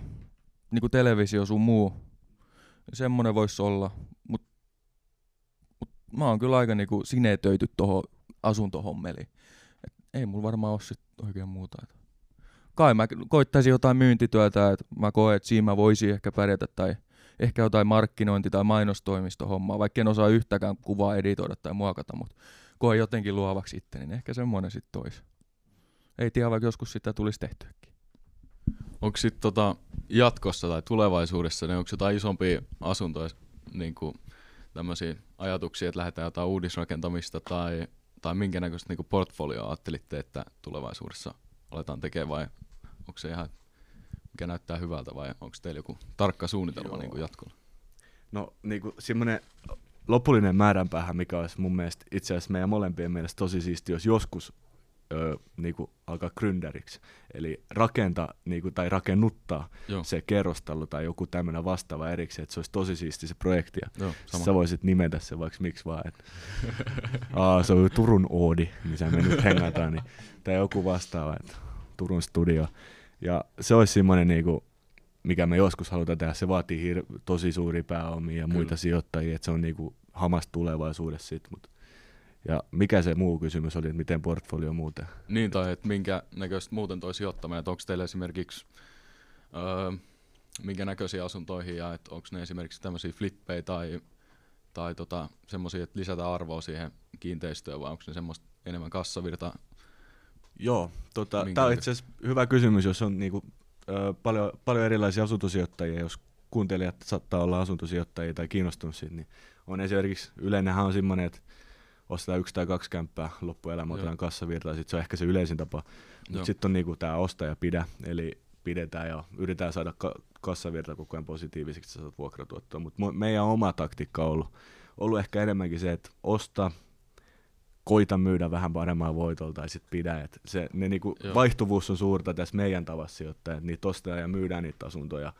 niinku televisio sun muu, semmonen voisi olla, mutta mut mä oon kyllä aika niinku sinetöity tohon asuntohommeliin. Ei mulla varmaan ole sit oikein muuta. Et kai mä koittaisin jotain myyntityötä, että mä koen, että siinä mä voisin ehkä pärjätä tai ehkä jotain markkinointi- tai mainostoimistohommaa, vaikka en osaa yhtäkään kuvaa editoida tai muokata, mutta koen jotenkin luovaksi itteni, niin ehkä semmoinen sitten tois. Ei tiedä, vaikka joskus sitä tulisi tehtyäkin. Onko sitten tota jatkossa tai tulevaisuudessa, niin onko jotain isompia asuntoja, niin kuin tämmöisiä ajatuksia, että lähdetään jotain uudisrakentamista tai, tai minkä näköistä niin portfolioa ajattelitte, että tulevaisuudessa aletaan tekemään vai onko se ihan, mikä näyttää hyvältä vai onko teillä joku tarkka suunnitelma niin jatkolla? No niinku semmoinen lopullinen määränpäähän, mikä olisi mun mielestä itse asiassa meidän molempien mielestä tosi siisti, jos joskus öö, niinku alkaa gründeriksi. Eli rakentaa niinku, tai rakennuttaa Joo, se kerrostalo tai joku tämmöinen vastaava erikseen, että se olisi tosi siisti se projekti. Ja joo Sama. Sä voisit nimetä se vaikka miksi vaan, että Aa, se on Turun Oodi, missä me nyt hengataan, niin, tai joku vastaava, että Turun Studio. Ja se olisi semmoinen niinku, mikä me joskus halutaan tehdä, se vaatii hir- tosi suuri pääomia ja muita Kyllä. sijoittajia, että se on niinku hamas tulevaisuudessa sit, mut. Ja mikä se muu kysymys oli, että miten portfolio muuten? Niin, tai että minkä näköistä muuten toi sijoittaminen, että onko teillä esimerkiksi öö, minkä näköisiä asuntoihin ja että onko ne esimerkiksi tämmöisiä flippejä tai, tai tota, semmoisia, että lisätään arvoa siihen kiinteistöön vai onko ne semmoista enemmän kassavirta? Joo, tota, tämä on itse asiassa hyvä kysymys, jos on niinku, ö, paljon, paljon erilaisia asuntosijoittajia, jos kuuntelijat saattaa olla asuntosijoittajia tai kiinnostunut siitä, niin on esimerkiksi yleinenhän on semmoinen, että ostetaan yksi tai kaksi kämppää loppuelämä, otetaan kassavirta, ja sit se on ehkä se yleisin tapa. Mutta sitten on niinku tämä osta ja pidä, eli pidetään ja yritetään saada ka- kassavirta koko ajan positiiviseksi, että saat vuokratuottoa. Mutta meidän oma taktiikka on ollut, ollut ehkä enemmänkin se, että osta, koita myydä vähän paremmalla voitolla tai sitten pidä. Et se, ne niinku Joo. vaihtuvuus on suurta tässä meidän tavassa sijoittaa, että niitä ostetaan ja myydään niitä asuntoja.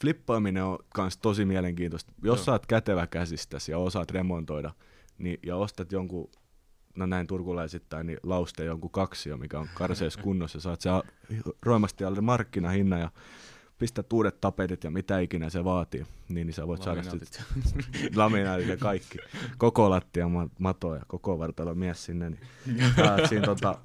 Flippaaminen on myös tosi mielenkiintoista. Jos Joo. sä oot kätevä käsistäsi ja osaat remontoida niin, ja ostat jonkun, no näin turkulaisittain, niin lauste jonkun kaksio, mikä on karseessa kunnossa, saat se roimasti alle markkinahinnan ja pistät uudet tapetit ja mitä ikinä se vaatii, niin, niin sä voit saada sit Laminaatit. laminaatit ja kaikki. Koko lattia ma- mato ja koko vartalo mies sinne. Niin siinä, tota,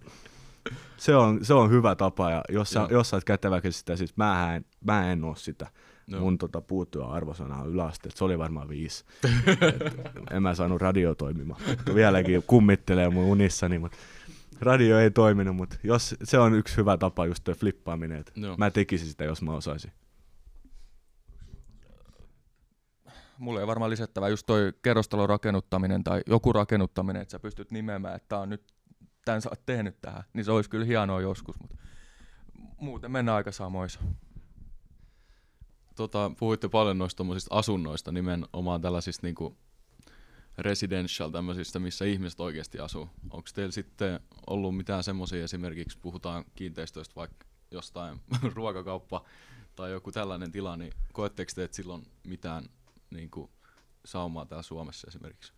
se, on, se on hyvä tapa ja jos sä, Joo. jos sä oot kätevä sitä, siis mä en, mä en oo sitä. Joo. Mun tota, puuttua arvosana on yläaste, se oli varmaan viisi. Et, en mä saanut radio toimimaan. Vieläkin kummittelee mun unissani, mutta radio ei toiminut, mutta jos, se on yksi hyvä tapa just toi flippaaminen, että Joo. mä tekisin sitä, jos mä osaisin. Mulle ei varmaan lisättävä just toi kerrostalon rakennuttaminen tai joku rakennuttaminen, että sä pystyt nimeämään, että tää on nyt, tän sä oot tehnyt tähän, niin se olisi kyllä hienoa joskus, mutta muuten mennään aika samoissa. Tota, puhuitte paljon noista asunnoista, nimenomaan tällaisista niinku residential tämmöisistä, missä ihmiset oikeasti asuu. Onko teillä sitten ollut mitään semmoisia esimerkiksi, puhutaan kiinteistöistä vaikka jostain ruokakauppa tai joku tällainen tila, niin koetteko te, että silloin mitään niinku, saumaa täällä Suomessa esimerkiksi?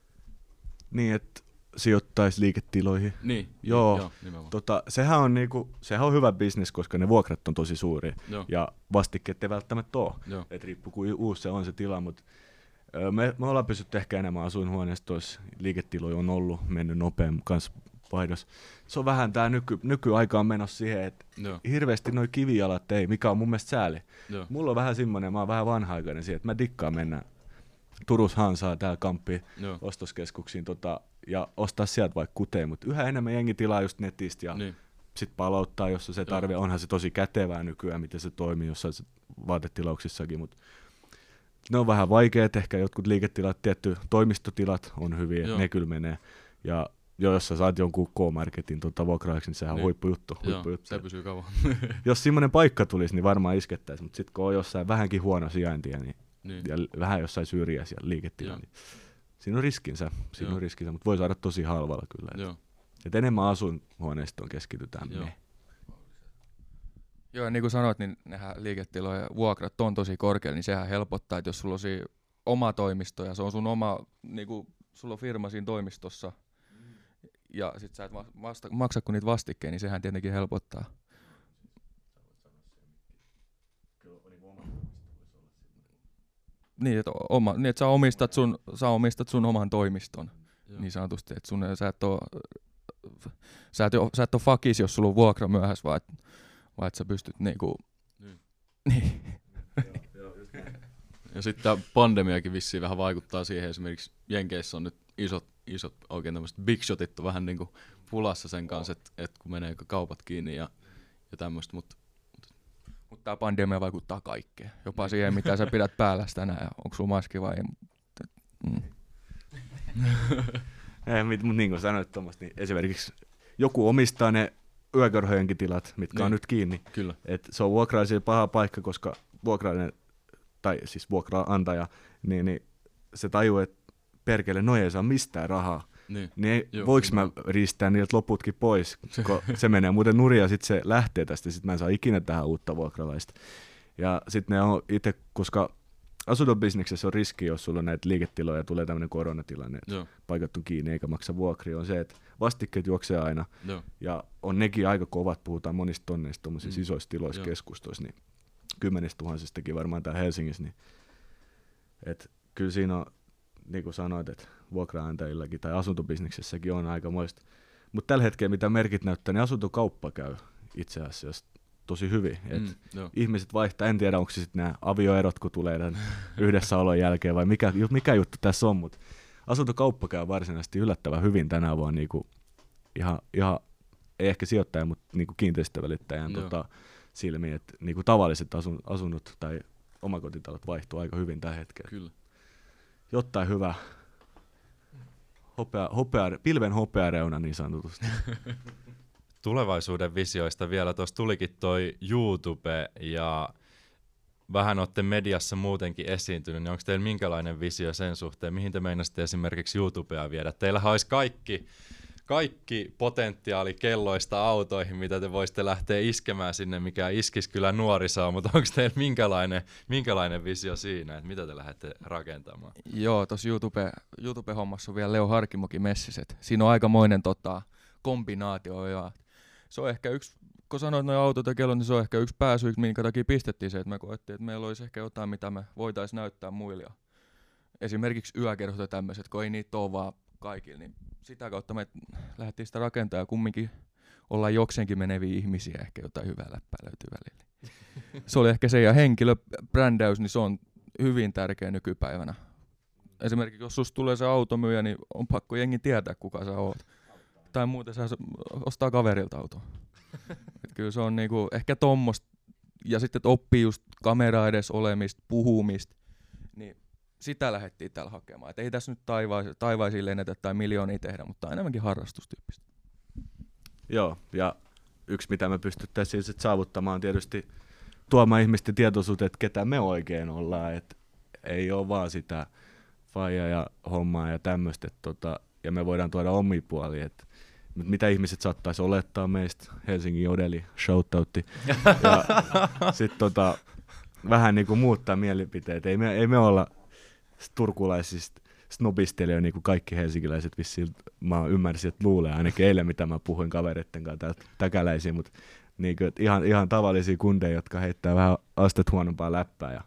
Niin, että sijoittaisi liiketiloihin. Niin, Joo. joo nimenomaan. Tota, sehän, on niinku, sehän on hyvä bisnes, koska ne vuokrat on tosi suuria joo, ja vastikkeet ei välttämättä ole. Et riippuu kuin uusi se on se tila, mutta me, me ollaan pysytty ehkä enemmän asuinhuoneistoissa. Liiketiloja on ollut, mennyt nopeammin kanssa vaihdos. Se on vähän tämä nyky, nykyaika on menossa siihen, että joo, hirveästi noi kivijalat ei, mikä on mun mielestä sääli. joo, Mulla on vähän semmoinen, mä oon vähän vanha-aikainen siihen, että mä dikkaan mennä Turus Hansaa täällä kamppiin joo, ostoskeskuksiin tota, ja ostaa sieltä vaikka kuteen, mutta yhä enemmän jengi tilaa just netistä ja niin, sitten palauttaa, jos se tarve. Onhan se tosi kätevää nykyään, miten se toimii jossain vaatetilauksissakin, mutta ne on vähän vaikeat, ehkä jotkut liiketilat, tietty toimistotilat on hyviä, Joo. ne kyllä menee. Ja jo, jos sä saat jonkun K-Marketin tota, vuokraajaksi, niin sehän on Niin. huippujuttu. joo, huippujuttu. se pysyy kauan. Jos semmoinen paikka tulisi, niin varmaan iskettäisiin, mutta sitten kun on jossain vähänkin huono sijaintia niin, niin, ja vähän jossain syrjäisiä liiketila, Joo. niin siinä on riskinsä, siinä Joo. on riskinsä, mutta voi saada tosi halvalla kyllä. Et, joo, et enemmän asuinhuoneistoon keskitytään Joo. me. Joo, ja niin kuin sanoit, niin nehän liiketilojen vuokrat on tosi korkealla, niin sehän helpottaa, että jos sulla on siinä oma toimisto ja se on sun oma, niin kuin, sulla on firma siinä toimistossa, ja sit sä et va- vasta, maksa kun niitä vastikkeen, niin sehän tietenkin helpottaa. Niin, että, oma, niin, että sä, omistat sun, sä omistat sun oman toimiston, joo, niin sanotusti, että sun, sä et oo, sä et, sä et ole fakis, jos sulla on vuokra myöhässä, vaan, et- vaan että sä pystyt niinku, Niin. niin. Ja sitten tämä pandemiakin vissiin vähän vaikuttaa siihen. Esimerkiksi Jenkeissä on nyt isot, isot oikein tämmöiset big shotit on vähän niinku pulassa sen kanssa, että et kun menee kaupat kiinni ja, ja tämmöistä. Mutta Mutta tämä pandemia vaikuttaa kaikkeen. Jopa siihen, mitä sä pidät päällä tänään onko sulla maski vai ei. Mut, et, Mm. Ei, mutta niin kuin sanoit Thomas, niin esimerkiksi joku omistaa ne yökerhojenkin tilat, mitkä niin. on nyt kiinni. kyllä, Et se on vuokraisille paha paikka, koska vuokrainen, tai siis vuokraantaja, niin, niin se tajuu, että perkele, noi ei saa mistään rahaa. Niin, Niin Joo, voiko mä kyllä. riistää niiltä loputkin pois, kun se menee muuten nurin ja sitten se lähtee tästä, sitten mä en saa ikinä tähän uutta vuokralaista. Ja sitten ne on itse, koska asuntobisneksessä on riski, jos sulla on näitä liiketiloja ja tulee tämmöinen koronatilanne, että joo, paikat on kiinni eikä maksa vuokria, on se, että vastikkeet juoksee aina. joo, Ja on nekin aika kovat, puhutaan monista tonneista tuommoisissa Mm. mm. isoissa tiloissa Joo. keskustoissa, niin kymmenistä tuhansistakin varmaan täällä Helsingissä, niin et kyllä siinä on, niin kuin sanoit, että vuokraantajillakin tai asuntobisneksessäkin on aika moista. Mutta tällä hetkellä, mitä merkit näyttää, niin asuntokauppa käy itse asiassa tosi hyvin. Et Mm, joo. ihmiset vaihtaa, en tiedä onko se sitten nämä avioerot, kun tulee tämän yhdessäolon jälkeen vai mikä, mikä juttu tässä on, mutta asuntokauppa käy varsinaisesti yllättävän hyvin tänä vuonna niinku ihan, ihan, ei ehkä sijoittajan, mutta niinku kiinteistövälittäjän Joo. tota, silmiin, että niinku tavalliset asun, asunnot tai omakotitalot vaihtuu aika hyvin tällä hetkellä. Kyllä. Jotain hyvää. Hopea, hopea, pilven hopeareuna niin sanotusti. tulevaisuuden visioista vielä. Tuossa tulikin toi YouTube ja vähän olette mediassa muutenkin esiintynyt, niin onko teillä minkälainen visio sen suhteen, mihin te meinasitte esimerkiksi YouTubea viedä? Teillähän olisi kaikki, kaikki potentiaali kelloista autoihin, mitä te voisitte lähteä iskemään sinne, mikä iskisi kyllä nuorisoa, mutta onko teillä minkälainen, minkälainen visio siinä, että mitä te lähdette rakentamaan? Joo, tuossa YouTube, YouTube-hommassa on vielä Leo Harkimokin messiset. Siinä on aikamoinen tota, kombinaatio ja se on ehkä yksi, kun sanoit noin autot ja kellot, niin se on ehkä yksi pääsyy, minkä takia pistettiin se, että me koettiin, että meillä olisi ehkä jotain, mitä me voitaisiin näyttää muille. Esimerkiksi yökerhot ja tämmöiset, kun ei niitä ole vaan kaikilla, niin sitä kautta me lähdettiin sitä rakentamaan ja kumminkin ollaan jokseenkin meneviä ihmisiä, ehkä jotain hyvää läppää löytyy välillä. Se oli ehkä se, ja henkilöbrändäys, niin se on hyvin tärkeä nykypäivänä. Esimerkiksi jos susta tulee se automyyjä, niin on pakko jengi tietää, kuka sä oot. Tai muuten sä ostaa kaverilta auton. Et kyllä se on niinku ehkä tommosta. Ja sitten oppii just kamera edes olemista, puhumista. Niin sitä lähdettiin täällä hakemaan. Et ei tässä nyt taivaisi, taivaisiin lennetä tai miljoonia tehdä, mutta enemmänkin harrastustyyppistä. Joo, ja yksi mitä me pystyttäisiin sit saavuttamaan on tietysti tuomaan ihmisten tietoisuuteen, että ketä me oikein ollaan, että ei ole vaan sitä faija ja hommaa ja tämmöistä, tota, ja me voidaan tuoda että mut mitä ihmiset saattaisi olettaa meistä, Helsingin Odeli, shoutoutti, ja sitten tota, vähän niinku muuttaa mielipiteet, ei me, ei me olla turkulaisista snobistelijoita, niin kuin kaikki helsinkiläiset vissiin, mä ymmärsin, että luulee ainakin eilen, mitä mä puhuin kavereitten kanssa täältä täkäläisiin, mutta niin kuin, ihan, ihan tavallisia kundeja, jotka heittää vähän astet huonompaa läppää ja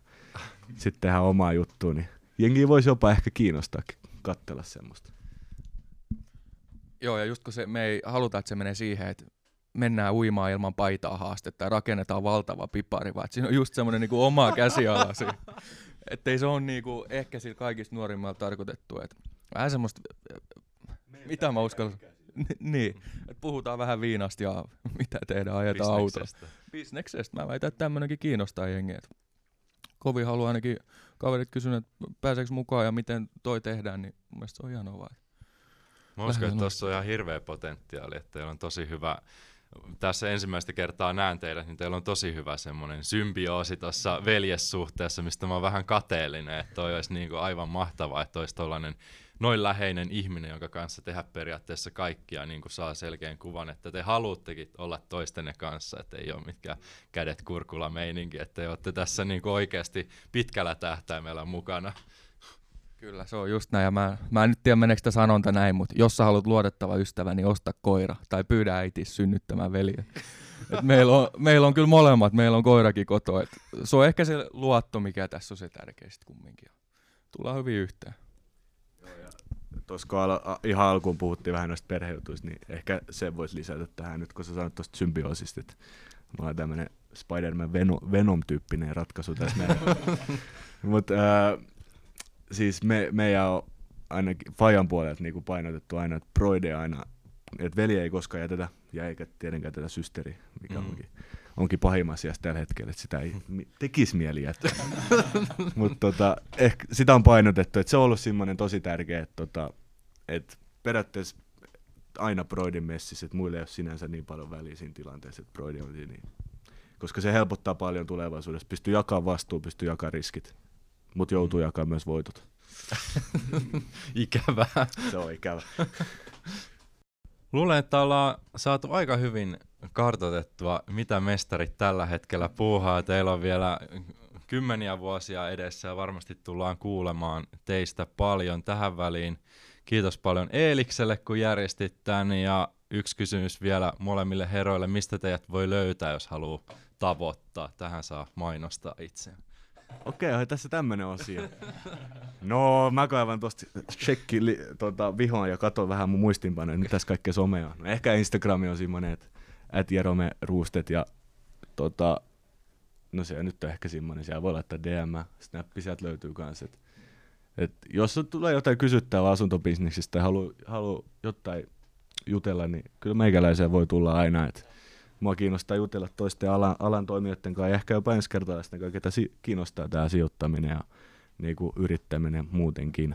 sitten tehdään omaa juttua, niin jengi voisi jopa ehkä kiinnostaa katsella semmoista. Joo, ja just kun se, me ei haluta, että se menee siihen, että mennään uimaan ilman paitaa haastetta ja rakennetaan valtava pipari, vaan että siinä on just semmoinen niinku oma käsiala siinä. Että ei se ole niinku ehkä sillä kaikista nuorimmalla tarkoitettu. Että vähän semmoista, mitä mä uskallan. Ni- niin, että puhutaan vähän viinasta ja mitä tehdään, ajetaan autoa. Bisneksestä. Mä väitän, että tämmöinenkin kiinnostaa jengiä. Et Kovin haluaa ainakin kaverit kysyä, että pääseekö mukaan ja miten toi tehdään, niin mun mielestä se on hienoa. Mä uskon, että tuossa on ihan hirveä potentiaali, että teillä on tosi hyvä, tässä ensimmäistä kertaa näen teidät, niin teillä on tosi hyvä semmoinen symbioosi tuossa veljessuhteessa, mistä mä oon vähän kateellinen, että toi olisi niinku aivan mahtavaa, että olisi tollainen noin läheinen ihminen, jonka kanssa tehdä periaatteessa kaikkia, niin kuin saa selkeän kuvan, että te haluattekin olla toistenne kanssa, että ei ole mitkään kädet kurkulla meininki, että te olette tässä niin kuin oikeasti pitkällä tähtäimellä mukana. Kyllä, se on just näin. Ja mä, mä en nyt tiedä, meneekö sanonta näin, mutta jos sä haluat luotettava ystävä, niin osta koira. Tai pyydä äiti synnyttämään veljen. Et meillä, on, meillä on kyllä molemmat, meillä on koirakin koto. Et se on ehkä se luotto, mikä tässä on se tärkeä sit kumminkin. Tullaan hyvin yhteen. Tuossa kun al- ihan alkuun puhuttiin vähän noista perhejutuista, niin ehkä se voisi lisätä tähän nyt, kun sä sanoit tuosta symbioosista, että mulla on tämmöinen Spider-Man Venom- Venom-tyyppinen ratkaisu tässä näin. Mutta äh, siis me, meidän on ainakin Fajan puolelta niin kuin painotettu aina, että broide aina, että veli ei koskaan jätetä, ja eikä tietenkään tätä systeri, mikä Mm. onkin, onkin pahimmassa sijassa tällä hetkellä, että sitä ei tekisi mieli jättää. Mutta tota, ehkä sitä on painotettu, että se on ollut semmoinen tosi tärkeä, että tota, et periaatteessa aina Broidin messissä, että muille ei ole sinänsä niin paljon väliä siinä tilanteessa, että Broidi on. Niin. Koska se helpottaa paljon tulevaisuudessa. Pystyy jakaa vastuu, pystyy jakaa riskit, mutta joutuu Mm. jakaa myös voitot. Ikävää. Se on ikävä. Luulen, että ollaan saatu aika hyvin kartoitettua, mitä mestarit tällä hetkellä puuhaa. Teillä on vielä kymmeniä vuosia edessä ja varmasti tullaan kuulemaan teistä paljon tähän väliin. Kiitos paljon Eelikselle, kun järjestit tän ja yksi kysymys vielä molemmille heroille, mistä teidät voi löytää, jos haluaa tavoittaa. Tähän saa mainostaa itseään. Okei, okay, tässä tämmönen osio. No, mä kaivan tosta shekki li, tota, vihoon ja katon vähän mun muistinpanoja. Nyt tässä kaikkea somea. No, ehkä Instagrami on semmonen, että at Jerome Ruustet ja tota, no se nyt on ehkä semmonen, siellä voi laittaa DM, snappi sieltä löytyy kans. Et, et jos tulee jotain kysyttävää asuntobisneksistä tai haluaa halu jotain jutella, niin kyllä meikäläiseen voi tulla aina. Et mua kiinnostaa jutella toisten alan, alan toimijoiden kanssa ja ehkä jopa ensikertalaisten kanssa, ketä si- kiinnostaa tämä sijoittaminen ja niin kuin yrittäminen muutenkin.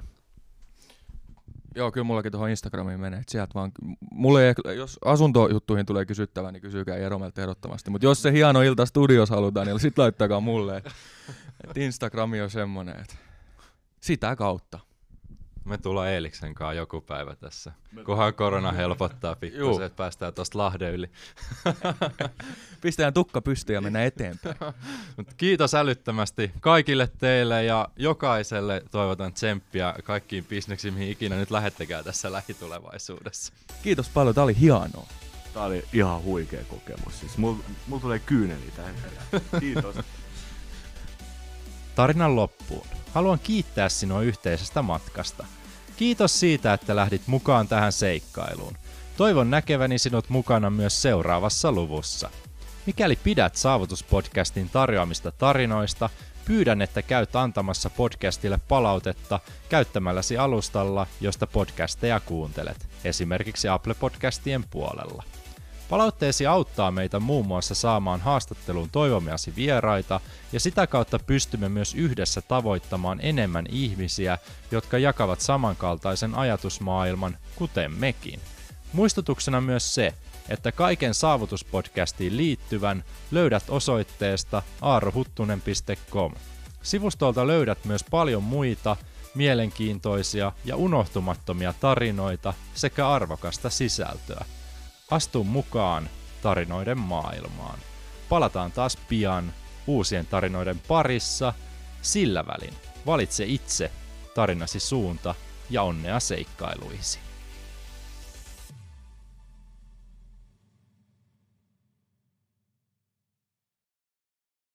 Joo, kyllä mullakin tuohon Instagramiin menee. Et sieltä vaan, mulle ei, jos asuntojuttuihin tulee kysyttävää, niin kysykää Jeromelta ehdottomasti. Mutta jos se hieno ilta studios halutaan, niin sit laittakaa mulle. Et, et Instagrami on semmonen, että sitä kautta. Me tullaan Eeliksen kanssa joku päivä tässä, kunhan korona helpottaa pikkusen, että päästään tuosta Lahden yli. Pistetään tukka pystyyn ja mennään eteenpäin. Mut kiitos älyttömästi kaikille teille ja jokaiselle toivotan tsemppiä kaikkiin bisneksiin, mihin ikinä nyt lähettekään tässä lähitulevaisuudessa. Kiitos paljon, tää oli hienoa. Tää oli ihan huikea kokemus. Siis mulla mul tulee kyyneli tähän. Kiitos. Tarinan loppuun. Haluan kiittää sinua yhteisestä matkasta. Kiitos siitä, että lähdit mukaan tähän seikkailuun. Toivon näkeväni sinut mukana myös seuraavassa luvussa. Mikäli pidät Saavutuspodcastin tarjoamista tarinoista, pyydän, että käyt antamassa podcastille palautetta käyttämälläsi alustalla, josta podcasteja kuuntelet, esimerkiksi Apple Podcastien puolella. Palautteesi auttaa meitä muun muassa saamaan haastatteluun toivomiasi vieraita ja sitä kautta pystymme myös yhdessä tavoittamaan enemmän ihmisiä, jotka jakavat samankaltaisen ajatusmaailman, kuten mekin. Muistutuksena myös se, että kaiken saavutuspodcastiin liittyvän löydät osoitteesta aarohuttunen.com. Sivustolta löydät myös paljon muita mielenkiintoisia ja unohtumattomia tarinoita sekä arvokasta sisältöä. Astu mukaan tarinoiden maailmaan. Palataan taas pian uusien tarinoiden parissa. Sillä välin valitse itse tarinasi suunta ja onnea seikkailuisi.